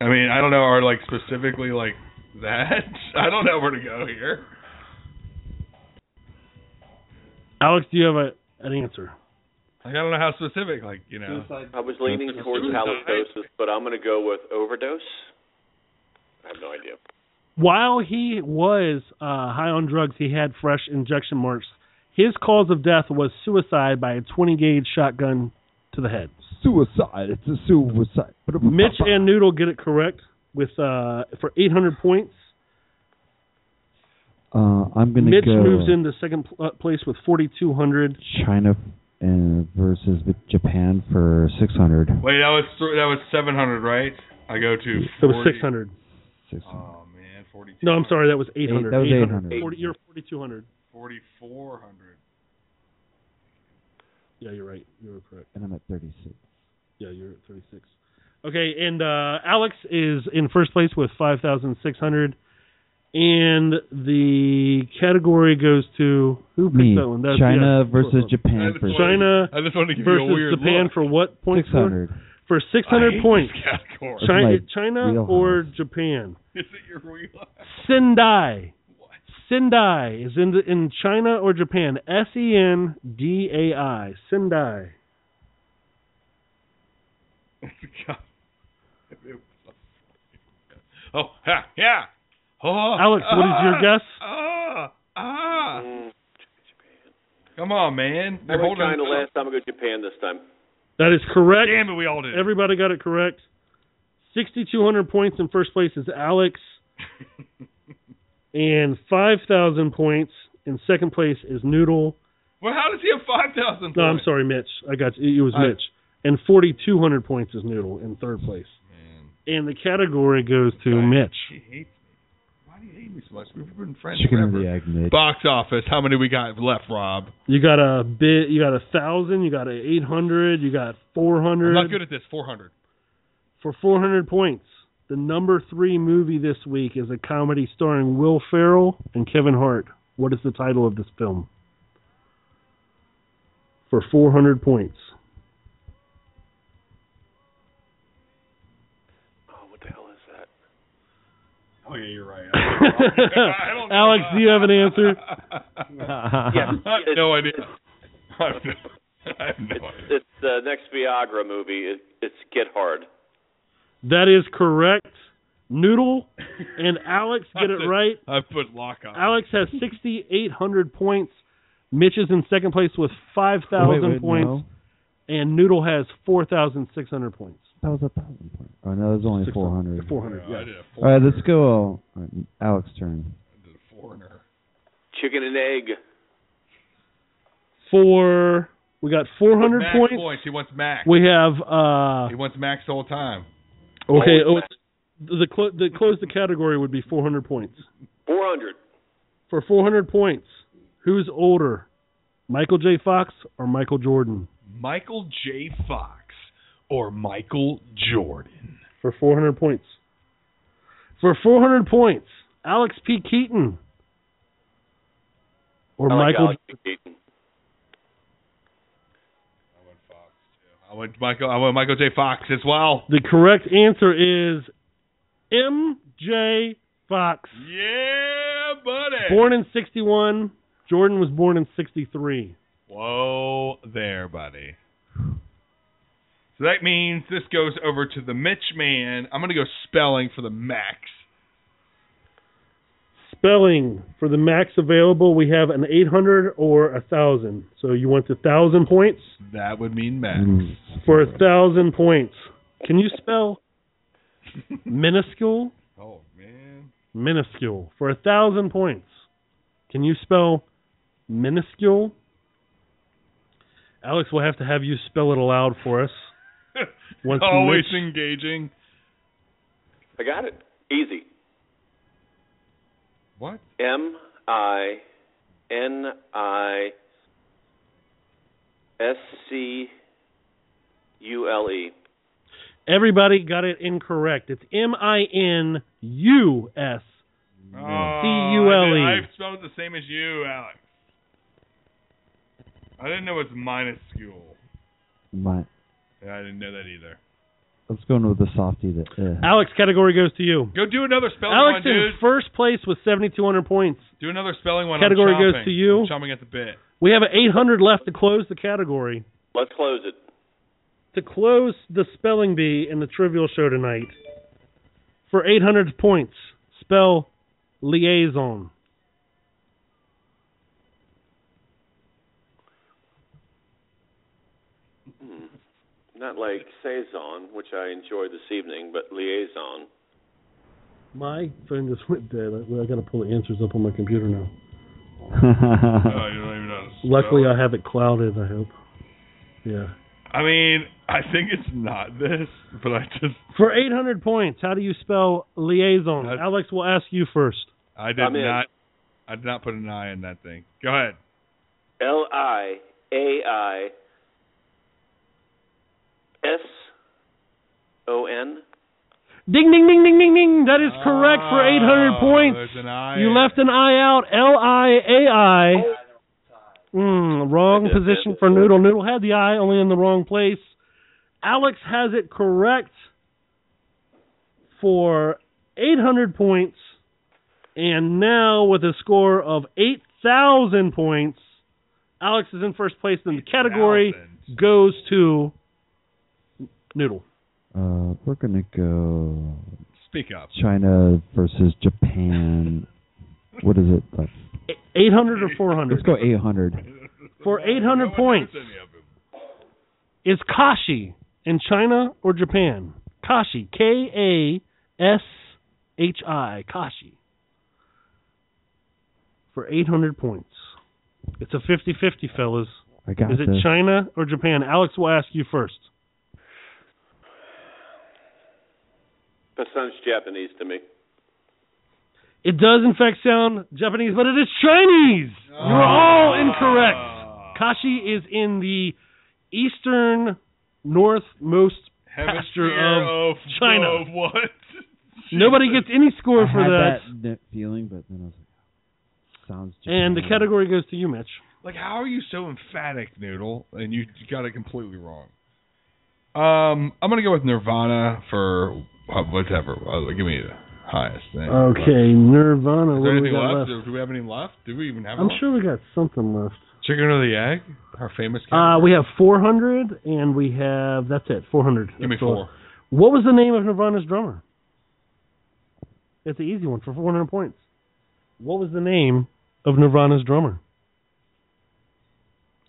S7: I mean I don't know are like specifically like that. [LAUGHS] I don't know where to go here.
S12: Alex, do you have a, an answer?
S7: Like I don't know how specific. Like you know.
S14: I was leaning towards halitosis, but I'm going to go with overdose. I have no idea.
S12: While he was uh, high on drugs, he had fresh injection marks. His cause of death was suicide by a 20 gauge shotgun to the head.
S13: Suicide. It's a suicide.
S12: Mitch and Noodle get it correct with uh, for 800 points.
S13: Uh, I'm gonna
S12: Mitch
S13: go
S12: moves into second pl- uh, place with 4,200.
S13: China uh, versus Japan for 600.
S7: Wait, that was th- that was seven hundred, right? I go to.
S12: It was
S7: 40
S12: 600.
S7: Oh man, forty.
S12: No, I'm sorry, that was 800.
S13: Eight- that was 800.
S12: 40, you're 4,200.
S7: Forty-four hundred.
S12: Yeah, you're right. You were correct.
S13: And I'm at 36.
S12: Yeah, you're at 36. Okay, and uh, Alex is in first place with 5,600. And the category goes to who picked
S13: Me.
S12: that one? That's,
S13: China
S12: yeah,
S13: versus. Japan
S7: I
S13: for
S12: China
S7: I just wanted to give you a
S12: versus
S7: weird
S12: Japan
S7: look.
S12: for what point
S13: 600.
S12: For 600
S7: hate
S12: points.
S7: this
S12: China,
S13: my
S12: China
S13: wheelhouse.
S12: or Japan?
S7: Is it your wheelhouse?
S12: Sendai. Sendai is in the, in China or Japan. S E N D A I. Sendai. [LAUGHS]
S7: oh, ha, yeah. Oh,
S12: Alex, what is your
S7: ah,
S12: guess?
S7: Ah, ah.
S14: Mm,
S7: Come on, man. They're
S14: I went
S7: holding.
S14: China last time. I go Japan this time.
S12: That is correct.
S7: Damn it, we all did.
S12: Everybody got it correct. 6,200 points in first place is Alex. [LAUGHS] and 5,000 points in second place is Noodle.
S7: Well, how does he have five thousand?
S12: No, I'm sorry, Mitch. I got you. It was
S7: I-
S12: Mitch. And 4,200 points is Noodle in third place. And the category goes to Mitch.
S7: He hates me. Why do you hate me so much? We've been friends
S13: Chicken or
S7: forever.
S13: the egg, Mitch.
S7: Box office. How many we got left, Rob?
S12: You got a bit. You got a thousand. You got a 800. You got 400.
S7: I'm not good at this. Four hundred.
S12: for 400 points. The number three movie this week is a comedy starring Will Ferrell and Kevin Hart. What is the title of this film? For 400 points.
S14: Oh, what the hell is that?
S7: Oh yeah, you're right. [LAUGHS] [LAUGHS] I don't know.
S12: Alex, do you have an answer? [LAUGHS]
S14: Yeah,
S7: no idea. I have no, I have no
S14: It's,
S7: idea.
S14: it's the next Viagra movie. It, it's Get Hard.
S12: That is correct. Noodle and Alex get it right.
S7: I put lock on.
S12: Alex has 6,800 points. Mitch is in second place with 5,000
S13: Wait, wait,
S12: points.
S13: no.
S12: And Noodle has 4,600 points.
S13: That was a thousand point. Oh no, it was only four hundred.
S12: 400,
S7: I
S12: yeah.
S7: did a
S13: All
S7: four.
S13: right, let's go. Uh, all right, Alex turn.
S7: I did a foreigner.
S14: Chicken and egg.
S12: For, we got 400
S7: max
S12: points.
S7: points. He wants max.
S12: We have uh
S7: he wants max all the whole time.
S12: okay. Oh, the clo- the close the category would be 400 points.
S14: 400.
S12: For 400 points, who's older, Michael J. Fox or Michael Jordan?
S7: Michael J. Fox or Michael Jordan.
S12: For 400 points. For 400 points, Alex P. Keaton or
S14: I like
S12: Michael.
S14: Alex Keaton.
S7: I went Fox too. I went Michael. I went Michael J. Fox as well.
S12: The correct answer is M. J. Fox.
S7: Yeah, buddy.
S12: Born in 61. Jordan was born in 63.
S7: Whoa there, buddy. So that means this goes over to the Mitch man. I'm gonna go spelling for the max.
S12: Spelling for the max available, we have an 800 or a 1,000. So you want the 1,000 points?
S7: That would mean max.
S13: Mm.
S12: For a 1,000 points. Can you spell [LAUGHS] minuscule?
S7: Oh man.
S12: Minuscule. For a 1,000 points. Can you spell minuscule? Alex will have to have you spell it aloud for us. Once
S7: Always
S12: Mitch-
S7: engaging.
S14: I got it. Easy.
S7: What?
S14: M I N I S C U L E.
S12: Everybody got it incorrect. It's M I N U S.
S7: Oh,
S12: C-U-L-E.
S7: I, did- I spelled it the same as you, Alex. I didn't know it's minuscule.
S13: My,
S7: Yeah, I didn't know that either.
S13: let's go with the softy That uh,
S12: Alex, category goes to you.
S7: Go do another spelling
S12: Alex
S7: one,
S12: in
S7: dude.
S12: first place with 7,200 points.
S7: Do another spelling one.
S12: Category
S7: I'm
S12: goes
S7: chomping.
S12: to you.
S7: I'm chomping at the bit.
S12: We have 800 left to close the category.
S14: Let's close it.
S12: To close the spelling bee in the trivial show tonight, for 800 points, spell liaison.
S14: Not like saison, which I enjoyed this evening, but liaison.
S12: My phone just went dead. I, I got to pull the answers up on my computer now. [LAUGHS]
S7: Oh, you don't even know. how to spell
S12: Luckily. I have it clouded. I hope. Yeah.
S7: I mean, I think it's not this, but I just
S12: For 800 points, how do you spell liaison?
S7: That's-
S12: Alex will ask you first.
S7: I did
S14: I'm in.
S7: not. I did not put an I in that thing. Go ahead.
S14: L I A I S O N.
S12: Ding, ding, ding, ding, ding, ding. That is correct for 800
S7: Oh,
S12: points.
S7: An I.
S12: You left an I out. L I A I. Mm, wrong position for Noodle. Noodle had the I, only in the wrong place. Alex has it correct for 800 points. And now, with a score of 8,000 points, Alex is in first place. And the category
S7: 8,000.
S12: goes to Noodle.
S13: uh, we're gonna go
S7: Speak up.
S13: China versus Japan. [LAUGHS] What is it? Like,
S12: 800 or 400?
S13: let's go 800.
S12: For 800 points, is Kashi in China or Japan? Kashi, K A S H I, Kashi. For 800 points. It's a 50 50, fellas.
S13: I got
S12: Is it
S13: this.
S12: China or Japan? Alex will ask you first.
S14: That sounds Japanese to me.
S12: It does, in fact, sound Japanese, but it is Chinese. You're all incorrect. Kashi is in the eastern northmost pasture
S7: Hemisphere
S12: of
S7: of
S12: China.
S7: Of what? [LAUGHS]
S12: Nobody gets any score
S13: I
S12: for
S13: had
S12: that.
S13: that feeling, but then I was like, sounds.
S12: And the category goes to you, Mitch.
S7: Like, how are you so emphatic, Noodle? And you got it completely wrong. Um, I'm gonna go with Nirvana for whatever. Uh, give me the highest thing.
S12: Okay, Nirvana.
S7: Is there anything left?
S12: left?
S7: Do we have any left? Do we even have?
S12: I'm sure we got something left.
S7: Chicken or the egg? Our famous.
S12: Uh, we have 400, and we have that's it, 400.
S7: Give me
S12: That's all.
S7: four.
S12: What was the name of Nirvana's drummer? It's an easy one for 400 points. What was the name of Nirvana's drummer?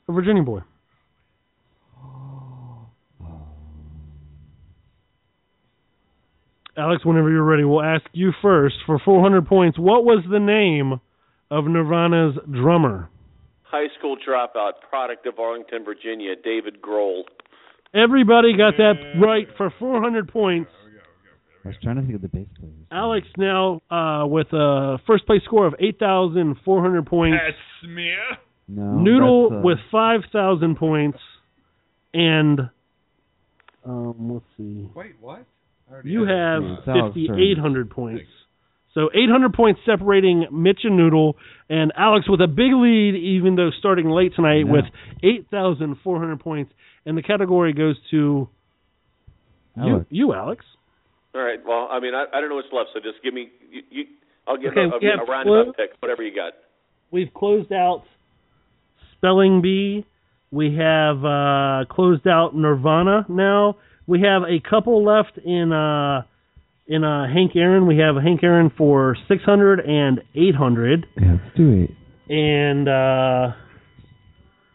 S12: A Virginia boy. Alex, whenever you're ready, we'll ask you first for 400 points. What was the name of Nirvana's drummer?
S14: High school dropout, product of Arlington, Virginia, David Grohl.
S12: Everybody got that right for 400 points.
S13: I was trying to think of the bass players.
S12: Alex now uh, with a first place score of 8,400 points.
S7: That's me.
S13: No.
S12: Noodle
S13: that's, uh,
S12: with 5,000 points. And um, let's see.
S7: Wait, what? I already
S12: You have
S7: it.
S13: It's Alex
S12: 5,800 points. So 800 points separating Mitch and Noodle, and Alex with a big lead, even though starting late tonight
S13: Yeah.
S12: with 8,400 points. And the category goes to you,
S13: Alex.
S12: you, Alex.
S14: All right. Well, I mean, I, I don't know what's left, so just give me. You, you, I'll give
S12: Okay,
S14: a,
S12: we
S14: a,
S12: have
S14: a roundabout pick, whatever you got.
S12: We've closed out Spelling Bee. We have uh, closed out Nirvana now. We have a couple left in uh, in uh, Hank Aaron. We have Hank Aaron for 600 and 800.
S13: Yeah, let's do it.
S12: And uh,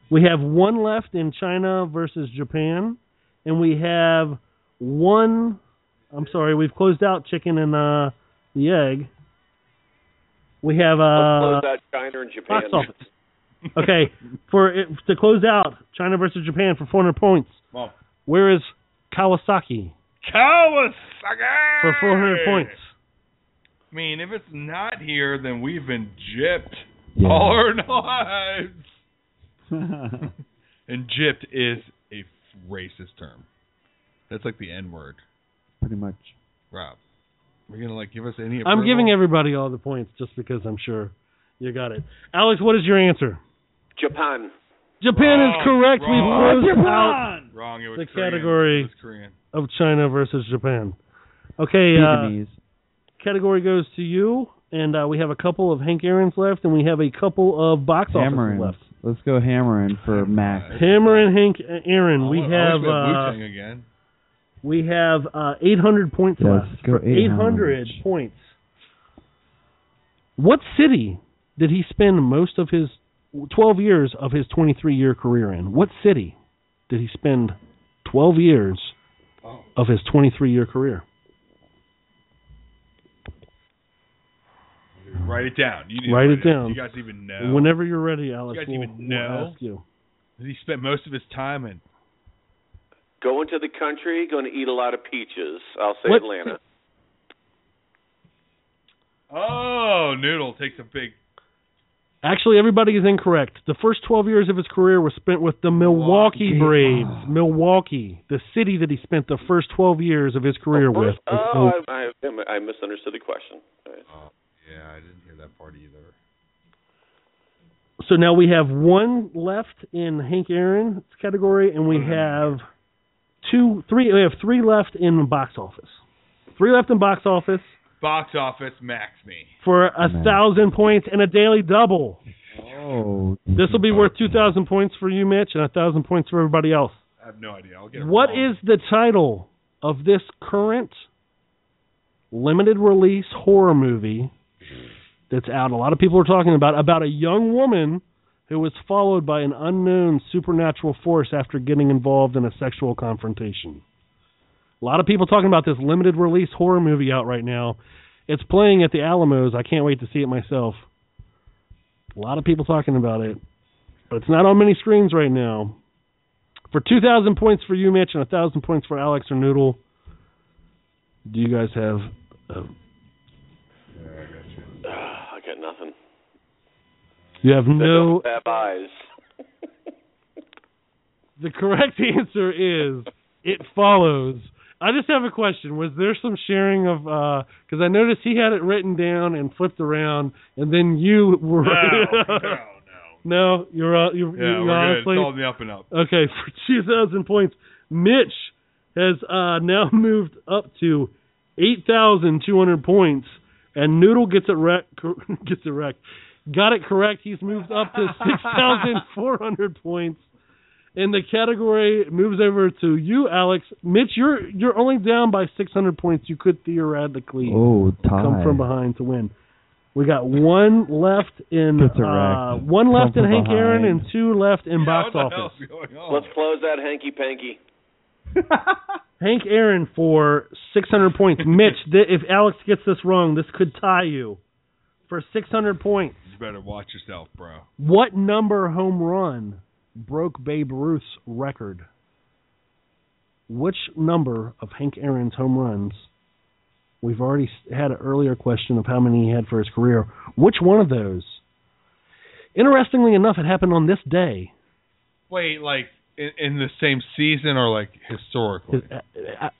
S12: we have one left in China versus Japan. And we have one. I'm sorry, we've closed out chicken and uh, the egg. We have uh,
S14: Let's close out China and Japan.
S12: box office. Okay, for it, to close out China versus Japan for 400 points.
S7: Well,
S12: Where is Kawasaki
S7: Kawasaki
S12: for 400 points?
S7: I mean, if it's not here, then we've been gypped
S13: Yeah.
S7: all our [LAUGHS] lives. [LAUGHS] and gypped is a racist term. That's like the N word.
S13: Pretty much.
S7: Rob, are you gonna like give us any?
S12: I'm giving everybody all the points just because I'm sure you got it. Alex, what is your answer?
S14: Japan.
S12: Japan is correct.
S7: wrong.
S12: We've closed out
S7: Wrong. It was
S12: the
S7: Korean.
S12: category
S7: It was Korean.
S12: of China versus Japan. Okay, uh, category goes to you, and uh, we have a couple of Hank Aaron's left, and we have a couple of box office left.
S13: Let's go hammering for Max.
S12: Hammer and Hank Aaron. We
S7: I
S12: have
S7: we had
S12: uh,
S7: again.
S12: we have uh, 800 points
S13: Yes,
S12: left.
S13: go
S12: For 800
S13: 800.
S12: points. What city did he spend most of his 12 years of his 23 year career in? What city did he spend 12 years of his 23 year career?
S7: Write it down. You need
S12: Write it
S7: down.
S12: down.
S7: You guys even know.
S12: Whenever you're ready, Alex, You
S7: guys
S12: we'll,
S7: even
S12: we'll
S7: know?
S12: ask you.
S7: He spent most of his time in.
S14: Going to the country, going to eat a lot of peaches. I'll say
S12: What-
S14: Atlanta.
S7: Oh, Noodle takes a big.
S12: Actually, everybody is incorrect. The first 12 years of his career was spent with the Milwaukee
S13: Milwaukee.
S12: Braves. Milwaukee, the city that he spent the first 12 years of his career oh, with.
S14: Oh, I, I, I misunderstood the question. All right.
S7: Oh, yeah, I didn't hear that part either.
S12: So now we have one left in Hank Aaron's category, and we have two, three. We have three left in box office. Three left in box office
S7: Box office max me.
S12: for a
S13: Nice.
S12: thousand points and a daily double.
S13: Oh.
S12: This will be worth two thousand points for you, Mitch, and a thousand points for everybody else.
S7: I have no idea. I'll get it
S12: What
S7: wrong.
S12: is the title of this current limited release horror movie that's out? A lot of people are talking about about a young woman who was followed by an unknown supernatural force after getting involved in a sexual confrontation. A lot of people talking about this limited release horror movie out right now. It's playing at the Alamos. I can't wait to see it myself. A lot of people talking about it, but it's not on many screens right now. For 2,000 points for you, Mitch, and 1,000 points for Alex or Noodle, do you guys have
S14: I got nothing.
S12: You have no.
S14: have eyes. [LAUGHS]
S12: The correct answer is it follows. I just have a question. Was there some sharing of? Because I noticed he had it written down and flipped around, and then you were.
S7: No, no, no. [LAUGHS]
S12: No, you're uh, you're,
S7: Yeah,
S12: you're
S7: we're
S12: honestly
S7: good. It's all the up and up.
S12: okay for [LAUGHS] two thousand points. Mitch has uh, now [LAUGHS] moved up to eight thousand two hundred points, and Noodle gets it rec- gets it wrecked. Got it correct. He's moved up to six thousand four hundred points. And the category moves over to you, Alex. Mitch, you're you're only down by six hundred points. You could theoretically
S13: Oh,
S12: come from behind to win. We got one left in uh, one left
S13: Come
S12: in
S13: from
S12: Hank Aaron and two left in
S7: Yeah,
S12: box
S7: what the
S12: office.
S7: hell's going on?
S14: Let's close that hanky panky. [LAUGHS]
S12: Hank Aaron for 600 points. [LAUGHS] Mitch, th- if Alex gets this wrong, this could tie you for 600 points.
S7: You better watch yourself, bro.
S12: What number home run broke Babe Ruth's record? Which number of Hank Aaron's home runs? We've already had an earlier question of how many he had for his career. Which one of those? Interestingly enough, it happened on this day.
S7: Wait, like in, in the same season or like historically?
S12: His- uh, uh,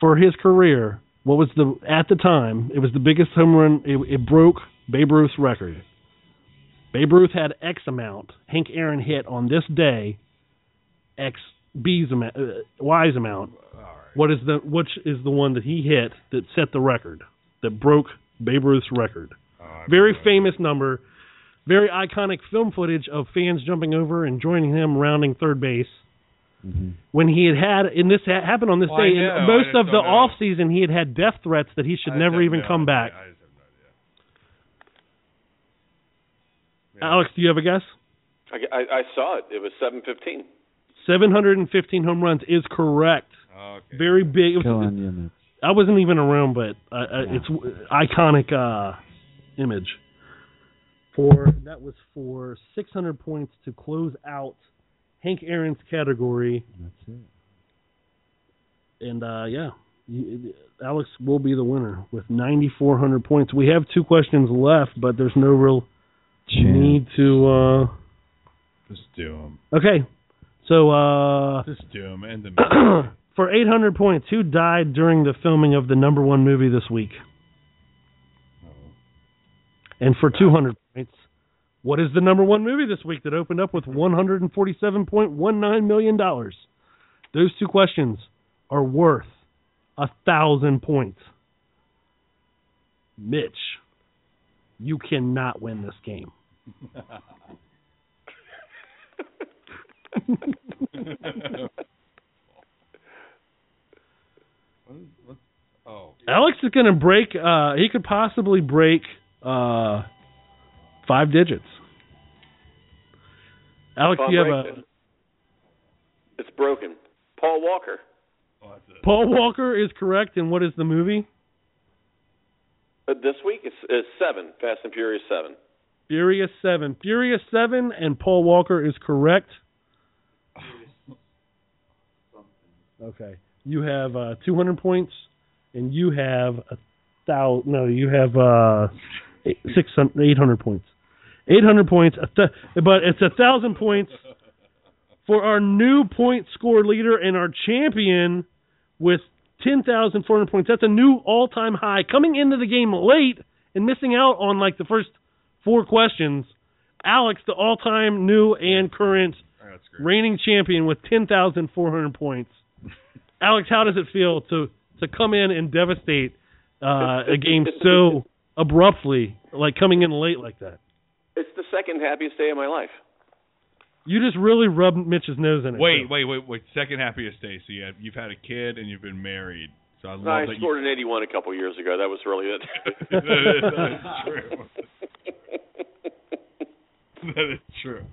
S12: for his career, what was the at the time? It was the biggest home run. It, it broke Babe Ruth's record. Babe Ruth had X amount. Hank Aaron hit on this day X B's amount, uh, Y's amount. What is the which is the one that he hit that set the record that broke Babe Ruth's record? Very famous number, very iconic film footage of fans jumping over and joining him rounding third base when he had had and this ha- happened on this
S7: Well,
S12: day and most of the
S7: know.
S12: off season he had had death threats that he should
S7: I
S12: never even
S7: no
S12: come back
S7: I just have no idea.
S12: alex do you have a guess
S14: I, I, I saw it. It was seven fifteen.
S12: 715 home runs is correct
S7: Okay.
S12: very big it was,
S13: Killing you, Mitch.
S12: i wasn't even around but uh, uh, it's iconic uh image for that was for 600 points to close out hank aaron's category
S13: That's it.
S12: and uh yeah alex will be the winner with 9400 points we have two questions left but there's no real
S13: Chance.
S12: Need to uh
S7: Just do them.
S12: okay so uh
S7: Just do them. End them.
S12: for 800 points who died during the filming of the number one movie this week and for 200 points what is the number one movie this week that opened up with 147.19 million dollars those two questions are worth a thousand points mitch you cannot win this game
S7: What is- what's- oh,
S12: Alex is going to break. Uh, he could possibly break uh, five digits. Alex, you have a
S14: then It's broken. Paul Walker.
S7: oh.
S12: Paul Walker is correct. And what is the movie?
S14: Uh, this week is, is seven. Fast and Furious seven.
S12: Furious Seven. Furious Seven, and Paul Walker is correct. Okay, you have uh, 200 points, and you have a thousand. No, you have uh, eight, 600, 800 points. 800 points, a th- but it's a thousand points for our new point score leader and our champion with 10,400 points. That's a new all-time high. Coming into the game late and missing out on like the first four questions. Alex, the all-time new and current reigning champion with 10,400 points. [LAUGHS] Alex, how does it feel to to come in and devastate uh, a game so abruptly, like coming in late like that?
S14: It's the second happiest day of my life.
S12: You just really rubbed Mitch's nose in it.
S7: Wait,
S12: too.
S7: wait, wait, wait. Second happiest day. So you have, you've had a kid and you've been married. So I love
S14: I
S7: that you.
S14: scored an 81 a couple years ago. That was really it. [LAUGHS] [LAUGHS]
S7: that is true. that is true.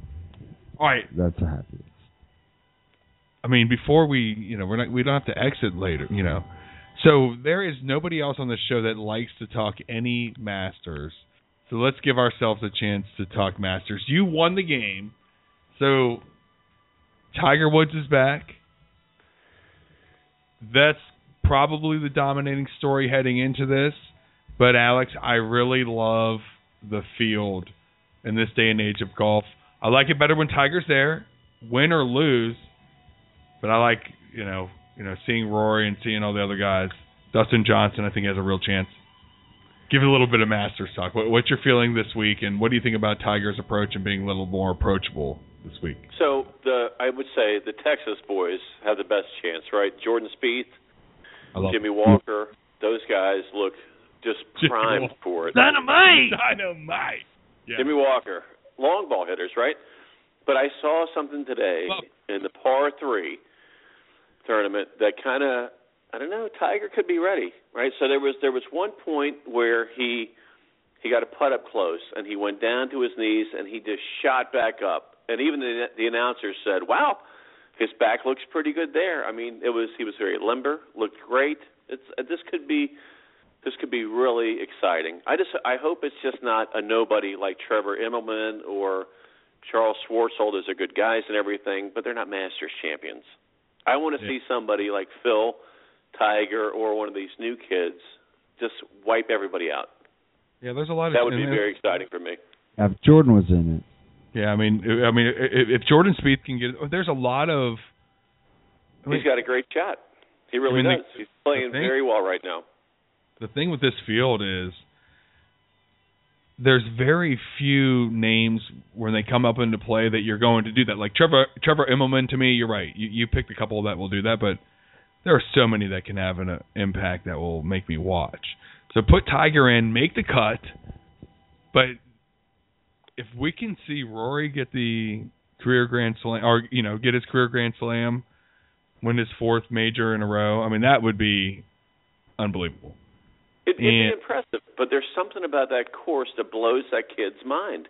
S7: All right.
S13: That's a happy.
S7: I mean, before we, you know, we're not, we don't have to exit later, you know. So there is nobody else on the show that likes to talk any Masters. So let's give ourselves a chance to talk Masters. You won the game. So Tiger Woods is back. That's probably the dominating story heading into this. But Alex, I really love the field in this day and age of golf. I like it better when Tiger's there, win or lose. But I like, you know, you know, seeing Rory and seeing all the other guys. Dustin Johnson, I think, has a real chance. Give it a little bit of Masters talk. What, what's your feeling this week, and what do you think about Tiger's approach and being a little more approachable this week?
S14: So the I would say the Texas boys have the best chance, right? Jordan Spieth, Jimmy Walker, those guys look just [LAUGHS] primed for it.
S7: Dynamite! Dynamite! Yeah.
S14: Jimmy Walker, long ball hitters, right? But I saw something today in the par three tournament that kind of I don't know. Tiger could be ready, right? So there was there was one point where he he got a putt up close and he went down to his knees and he just shot back up. And even the the announcer said, "Wow, his back looks pretty good there." I mean, it was he was very limber, looked great. It's uh, this could be this could be really exciting. I just I hope it's just not a nobody like Trevor Immelman or Charles Schwartzel. Those are good guys and everything, but they're not Masters champions. I want to
S7: Yeah.
S14: see somebody like Phil, Tiger, or one of these new kids just wipe everybody out.
S7: Yeah, there's a lot of
S14: That would be very exciting for me.
S13: If Jordan was in it,
S7: Yeah, I mean, I mean, if, if Jordan Spieth can get, there's a lot of. I mean,
S14: He's got a great shot. He really
S7: I mean,
S14: does.
S7: the-
S14: He's playing
S7: thing-
S14: very well right now.
S7: the thing with this field is there's very few names when they come up into play that you're going to do that. Like Trevor Trevor Immelman, to me, you're right. You you picked a couple that will do that, but there are so many that can have an uh, impact that will make me watch. So put Tiger in, make the cut, but if we can see Rory get the career Grand Slam, or you know, get his career Grand Slam, win his fourth major in a row, I mean that would be unbelievable.
S14: It, it'd be impressive, but there's something about that course that blows that kid's mind.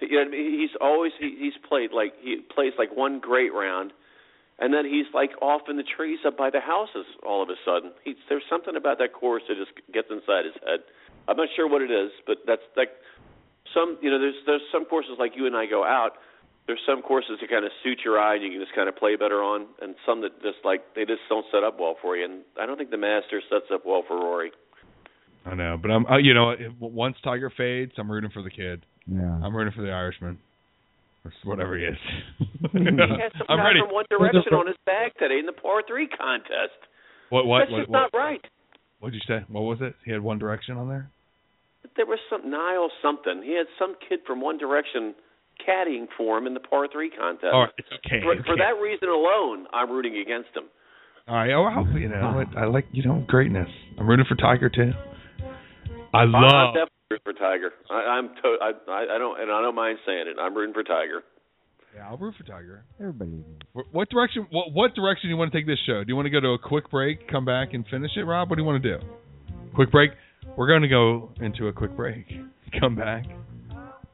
S14: You know, what I mean? he's always he, he's played like he plays like one great round, and then he's like off in the trees up by the houses all of a sudden. He's there's something about that course that just gets inside his head. I'm not sure what it is, but that's like some you know there's there's some courses like you and I go out. There's some courses that kind of suit your eye and you can just kind of play better on, and some that just like they just don't set up well for you. And I don't think the Masters sets up well for Rory.
S7: I know, but I'm uh, you know if- once Tiger fades, I'm rooting for the kid.
S13: yeah.
S7: I'm rooting for the Irishman, or whatever he is. [LAUGHS] [LAUGHS]
S14: He had some
S7: I'm
S14: guy
S7: ready.
S14: from One Direction on his bag today in the par three contest.
S7: What what
S14: That's
S7: what,
S14: just
S7: what
S14: not right.
S7: What'd you say? What was it? He had One Direction on there.
S14: There was some Niall something. He had some kid from One Direction caddying for him in the par three contest.
S7: All right, it's okay.
S14: For, for that reason alone, I'm rooting against him.
S7: All right. Oh, well, you know, what? I like you know greatness. I'm rooting for Tiger too. I love.
S14: I'm
S7: love.
S14: definitely rooting for Tiger. I, I'm to, I, I I don't and I don't mind saying it. I'm rooting for Tiger.
S7: Yeah, I'll root for Tiger.
S13: Everybody.
S7: What, what direction? What, what direction do you want to take this show? Do you want to go to a quick break, come back and finish it, Rob? What do you want to do? Quick break. We're going to go into a quick break. [LAUGHS] Come back.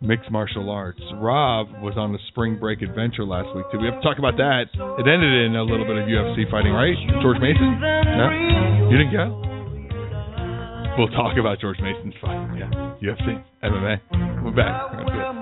S7: Mixed martial arts. Rob was on a spring break adventure last week too. We have to talk about that. It ended in a little bit of UFC fighting, right? George Mason? No, you didn't go. We'll talk about George Mason's fight. Yeah, UFC, MMA. We're back.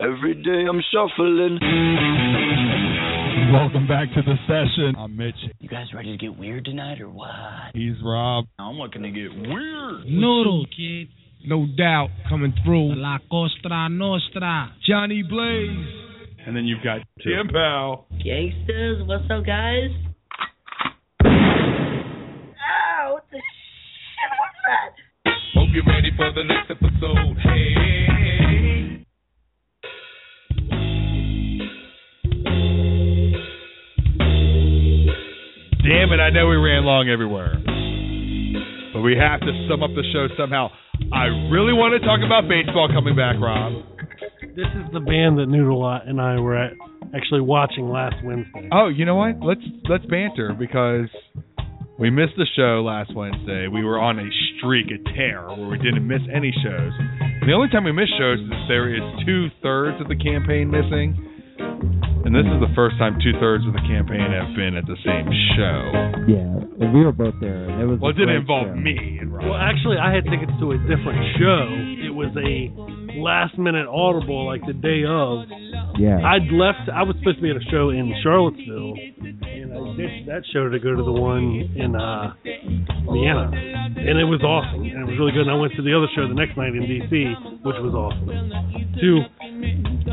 S15: Every day I'm shuffling.
S10: Welcome back to the session. I'm Mitch.
S16: You guys ready to get weird tonight or what?
S10: He's Rob.
S16: I'm looking to get weird.
S17: Noodle, kid. No doubt coming through. La Costa Nostra. Johnny Blaze.
S7: And then you've got Tim Powell.
S18: Gangsters, what's up, guys?
S7: I know we ran long everywhere. But we have to sum up the show somehow. I really want to talk about baseball coming back, Rob.
S12: This is the band that Noodle and I were at actually watching last Wednesday.
S7: Oh, you know what? Let's let's banter because we missed the show last Wednesday. We were on a streak, a tear, where we didn't miss any shows. And the only time we miss shows is there is two thirds of the campaign missing. And this is the first time two thirds of the campaign have been at the same show.
S13: Yeah, and we were both there. And it was
S7: Well, it didn't involve
S13: show.
S7: me and Rob.
S12: Well, actually, I had tickets to a different show. It was a last minute audible, like the day of.
S13: Yeah.
S12: I'd left. I was supposed to be at a show in Charlottesville, and that show to go to the one in uh, Vienna, and it was awesome. And it was really good. And I went to the other show the next night in DC, which was awesome. Two,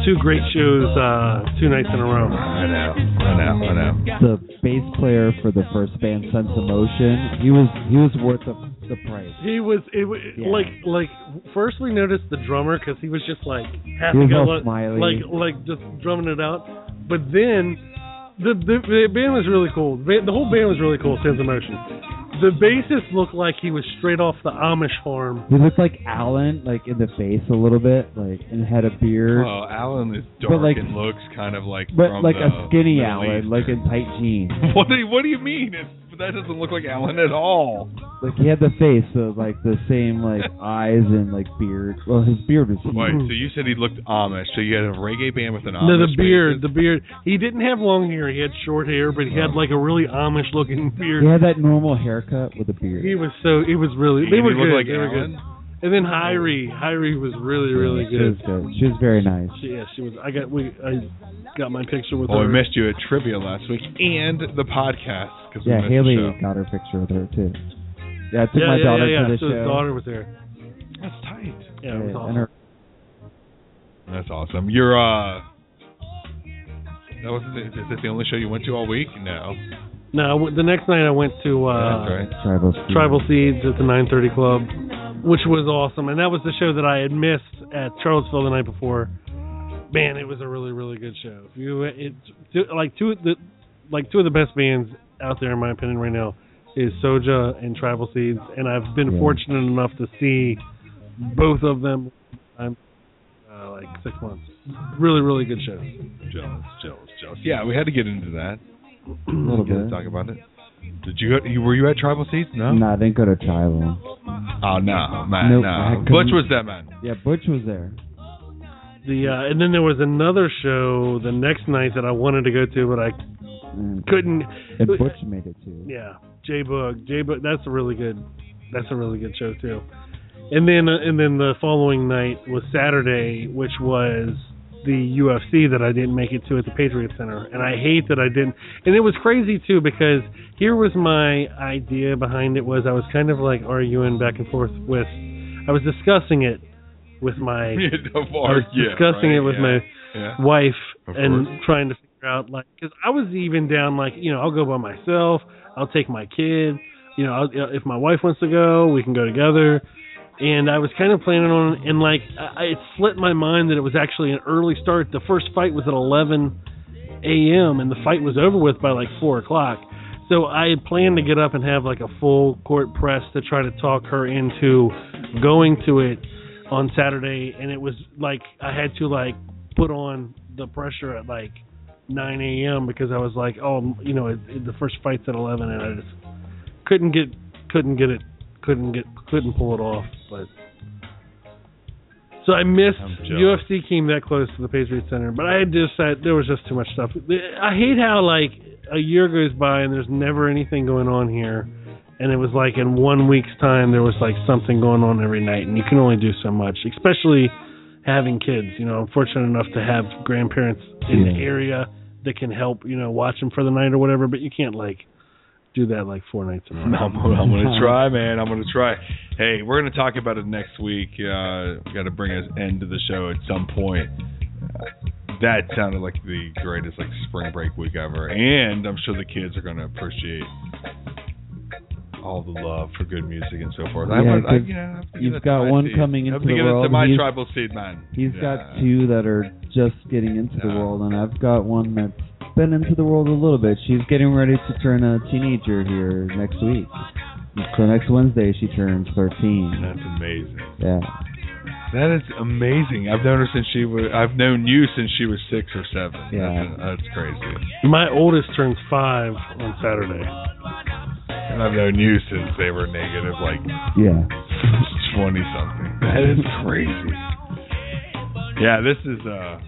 S12: two great shows, uh, two nights in a row.
S7: I know, I know, I know.
S13: The bass player for the first band, Sense of Motion, he was he was worth the the price.
S12: He was it was
S13: Yeah.
S12: like like first we noticed the drummer because he was just like happy
S13: He was
S12: go
S13: all smiley.
S12: like like just drumming it out. But then the the, the band was really cool. The, the whole band was really cool. Sense of Motion. The bassist looked like he was straight off the Amish farm.
S13: He looked like Alan, like in the face a little bit, like and had a beard.
S7: Oh, Alan is
S13: But
S7: dark
S13: like-
S7: and looks kind of like
S13: but
S7: from
S13: like
S7: the
S13: a skinny
S7: Middle
S13: Alan,
S7: East.
S13: like in tight jeans. [LAUGHS]
S7: What do you, what do you mean? It, that doesn't look like Alan at all.
S13: Like he had the face, so like the same like eyes and like beard. Well, his beard was huge.
S7: Wait, so you said he looked Amish? So you had a reggae band with an Amish?
S12: No, the beard,
S7: bassist?
S12: the beard. He didn't have long hair. He had short hair, but he had like a really Amish looking beard.
S13: He had that normal haircut with a beard.
S12: He was so. It was really.
S7: Did
S12: They
S7: he
S12: were good.
S7: like
S12: they were good. And then Hirie, Hirie was really, really
S13: She
S12: good.
S13: was good. She was very nice.
S12: She, yeah, she was. I got we. I got my picture with
S7: Well,
S12: her.
S7: we missed you at trivia last week and the podcast because
S13: Yeah,
S7: we
S13: Haley
S7: the show.
S13: got her picture with her too. Yeah, I took
S12: yeah,
S13: my
S12: yeah,
S13: daughter
S12: yeah, yeah.
S13: to the
S12: so
S13: show.
S12: his daughter was there.
S7: That's tight.
S12: Yeah, it was
S13: and
S12: awesome.
S13: her
S7: That's awesome. You're uh. That was is this the only show you went to all week? No.
S12: No, the next night I went to uh,
S7: That's right.
S13: tribal Seeds.
S12: Tribal Seeds at the 9:30 Club, which was awesome, and that was the show that I had missed at Charlottesville the night before. Man, it was a really, really good show. If you, it, like two of the, like two of the best bands out there in my opinion right now is Soja and Tribal Seeds, and I've been
S13: Yeah.
S12: fortunate enough to see both of them. I'm uh, like six months. Really, really good show.
S7: Jealous, jealous, jealous. Yeah, we had to get into that.
S13: A little
S7: Get to
S13: bit.
S7: talk about it. Did you, go, you were you at Tribal Seeds? No.
S13: No, I didn't go to tribal.
S7: Oh no, man,
S13: Nope,
S7: no. Butch was that man.
S13: Yeah, Butch was there.
S12: The uh, and then there was another show the next night that I wanted to go to, but I
S13: And,
S12: couldn't.
S13: and Butch made it too.
S12: Yeah, J Boog, J Boog. That's a really good. That's a really good show too. And then uh, and then the following night was Saturday, which was the UFC that I didn't make it to at the Patriot Center, and I hate that I didn't. And it was crazy too because here was my idea behind it was I was kind of like arguing back and forth with. I was discussing it with my. [LAUGHS] I was
S7: yeah,
S12: discussing
S7: right,
S12: it with
S7: yeah,
S12: my
S7: yeah.
S12: wife
S7: Of
S12: and
S7: course.
S12: trying to figure out like because I was even down like you know I'll go by myself I'll take my kid you know I'll, if my wife wants to go we can go together and I was kind of planning on and like I, it slipped my mind that it was actually an early start the first fight was at 11 a.m. and the fight was over with by like four o'clock so I had planned to get up and have like a full court press to try to talk her into going to it on Saturday, and it was like I had to like put on the pressure at like 9 a.m. because I was like, oh, you know, it, it, the first fight's at 11, and I just couldn't get couldn't get it couldn't get couldn't pull it off, but. So I missed UFC came that close to the Patriot Center, but I had just said there was just too much stuff. I hate how like a year goes by and there's never anything going on here, and it was like in one week's time there was like something going on every night, and you can only do so much. Especially having kids. You know, I'm fortunate enough to have grandparents in the area that can help. You know, watch them for the night or whatever. But you can't like do that like four nights in a row.
S7: I'm, I'm going [LAUGHS] to try, man. I'm going to try. Hey, we're going to talk about it next week. Uh, we got to bring an end to the show at some point. Uh, that sounded like the greatest like spring break week ever, and I'm sure the kids are going to appreciate all the love for good music and so forth. I
S13: Yeah,
S7: want, I,
S13: 'cause
S7: you know, I
S13: you've got one
S7: seed.
S13: coming
S7: I
S13: into the world,
S7: it to my
S13: he's-
S7: tribal seed, man.
S13: He's
S7: Yeah.
S13: got two that are just getting into the world, and I've got one that's been into the world a little bit. She's getting ready to turn a teenager here next week. So next Wednesday she turns 13.
S7: That's amazing.
S13: Yeah.
S7: That is amazing. I've known her since she was. I've known you since she was six or seven.
S13: Yeah.
S7: that's, that's crazy.
S12: My oldest turns five on Saturday.
S7: And I've known you since they were negative, like
S13: Yeah.
S7: twenty something. [LAUGHS] That is crazy. Yeah, this is uh.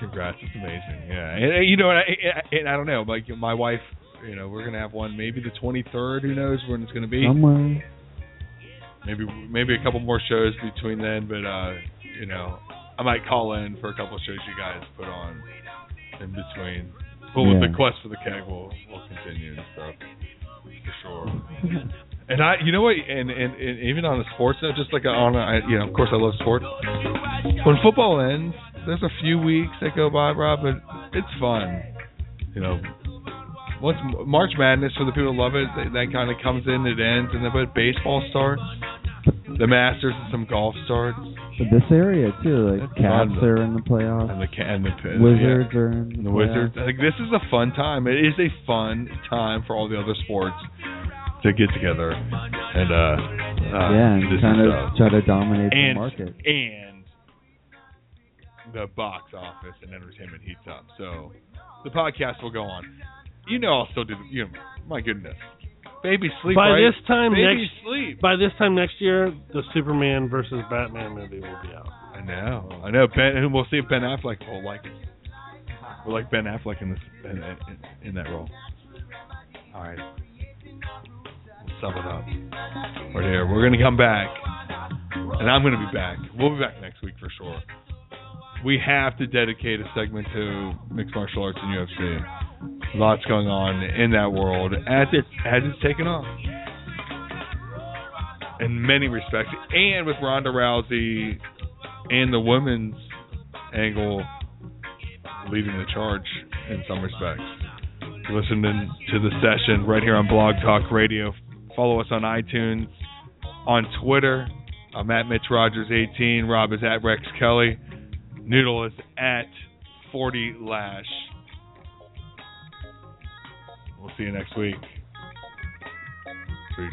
S7: Congrats, it's amazing. Yeah, and, and, you know, and I, and I don't know, like my wife, you know, we're gonna have one maybe the twenty third. Who knows when it's gonna be?
S13: Somewhere.
S7: maybe maybe a couple more shows between then, but uh, you know, I might call in for a couple of shows you guys put on in between. But with
S13: Yeah.
S7: the quest for the keg will will continue and stuff for sure. [LAUGHS] And I, you know what, and, and, and even on a sports note, just like on, a, I, you know, of course I love sports. When football ends, there's a few weeks that go by, Rob, but it's fun. You know, once March Madness for the people who love it, that, that kind of comes in, it ends, and then but baseball starts, the Masters and some golf starts,
S13: But this area too, like
S7: That's fun,
S13: Caps
S7: though.
S13: are in the playoffs.
S7: and the and the
S13: Wizards
S7: yeah.
S13: are in the
S7: the Wizards. Like this is a fun time. It is a fun time for all the other sports to get together and uh, uh
S13: yeah, and kind of
S7: uh,
S13: try to dominate the market.
S7: and the box office and entertainment heats up. So the podcast will go on. You know, I'll still do. The, you know, my goodness, baby sleep.
S12: by
S7: right?
S12: this time
S7: baby
S12: next
S7: sleep.
S12: by this time next year, the Superman versus Batman movie will be out.
S7: I know, I know. Ben, and we'll see if Ben Affleck will like. We'll like Ben Affleck in this in, in, in that role. All right, we'll sum it up. We're here. We're gonna come back, and I'm gonna be back. We'll be back next week for sure. We have to dedicate a segment to mixed martial arts and UFC. Lots going on in that world as it as it's taken off in many respects, and with Ronda Rousey and the women's angle leading the charge in some respects. Listening to the session right here on Blog Talk Radio. Follow us on iTunes, on Twitter. I'm at Mitch Rogers 18. Rob is at Rex Kelly. Noodle is at 40 Lash. We'll see you next week. Peace.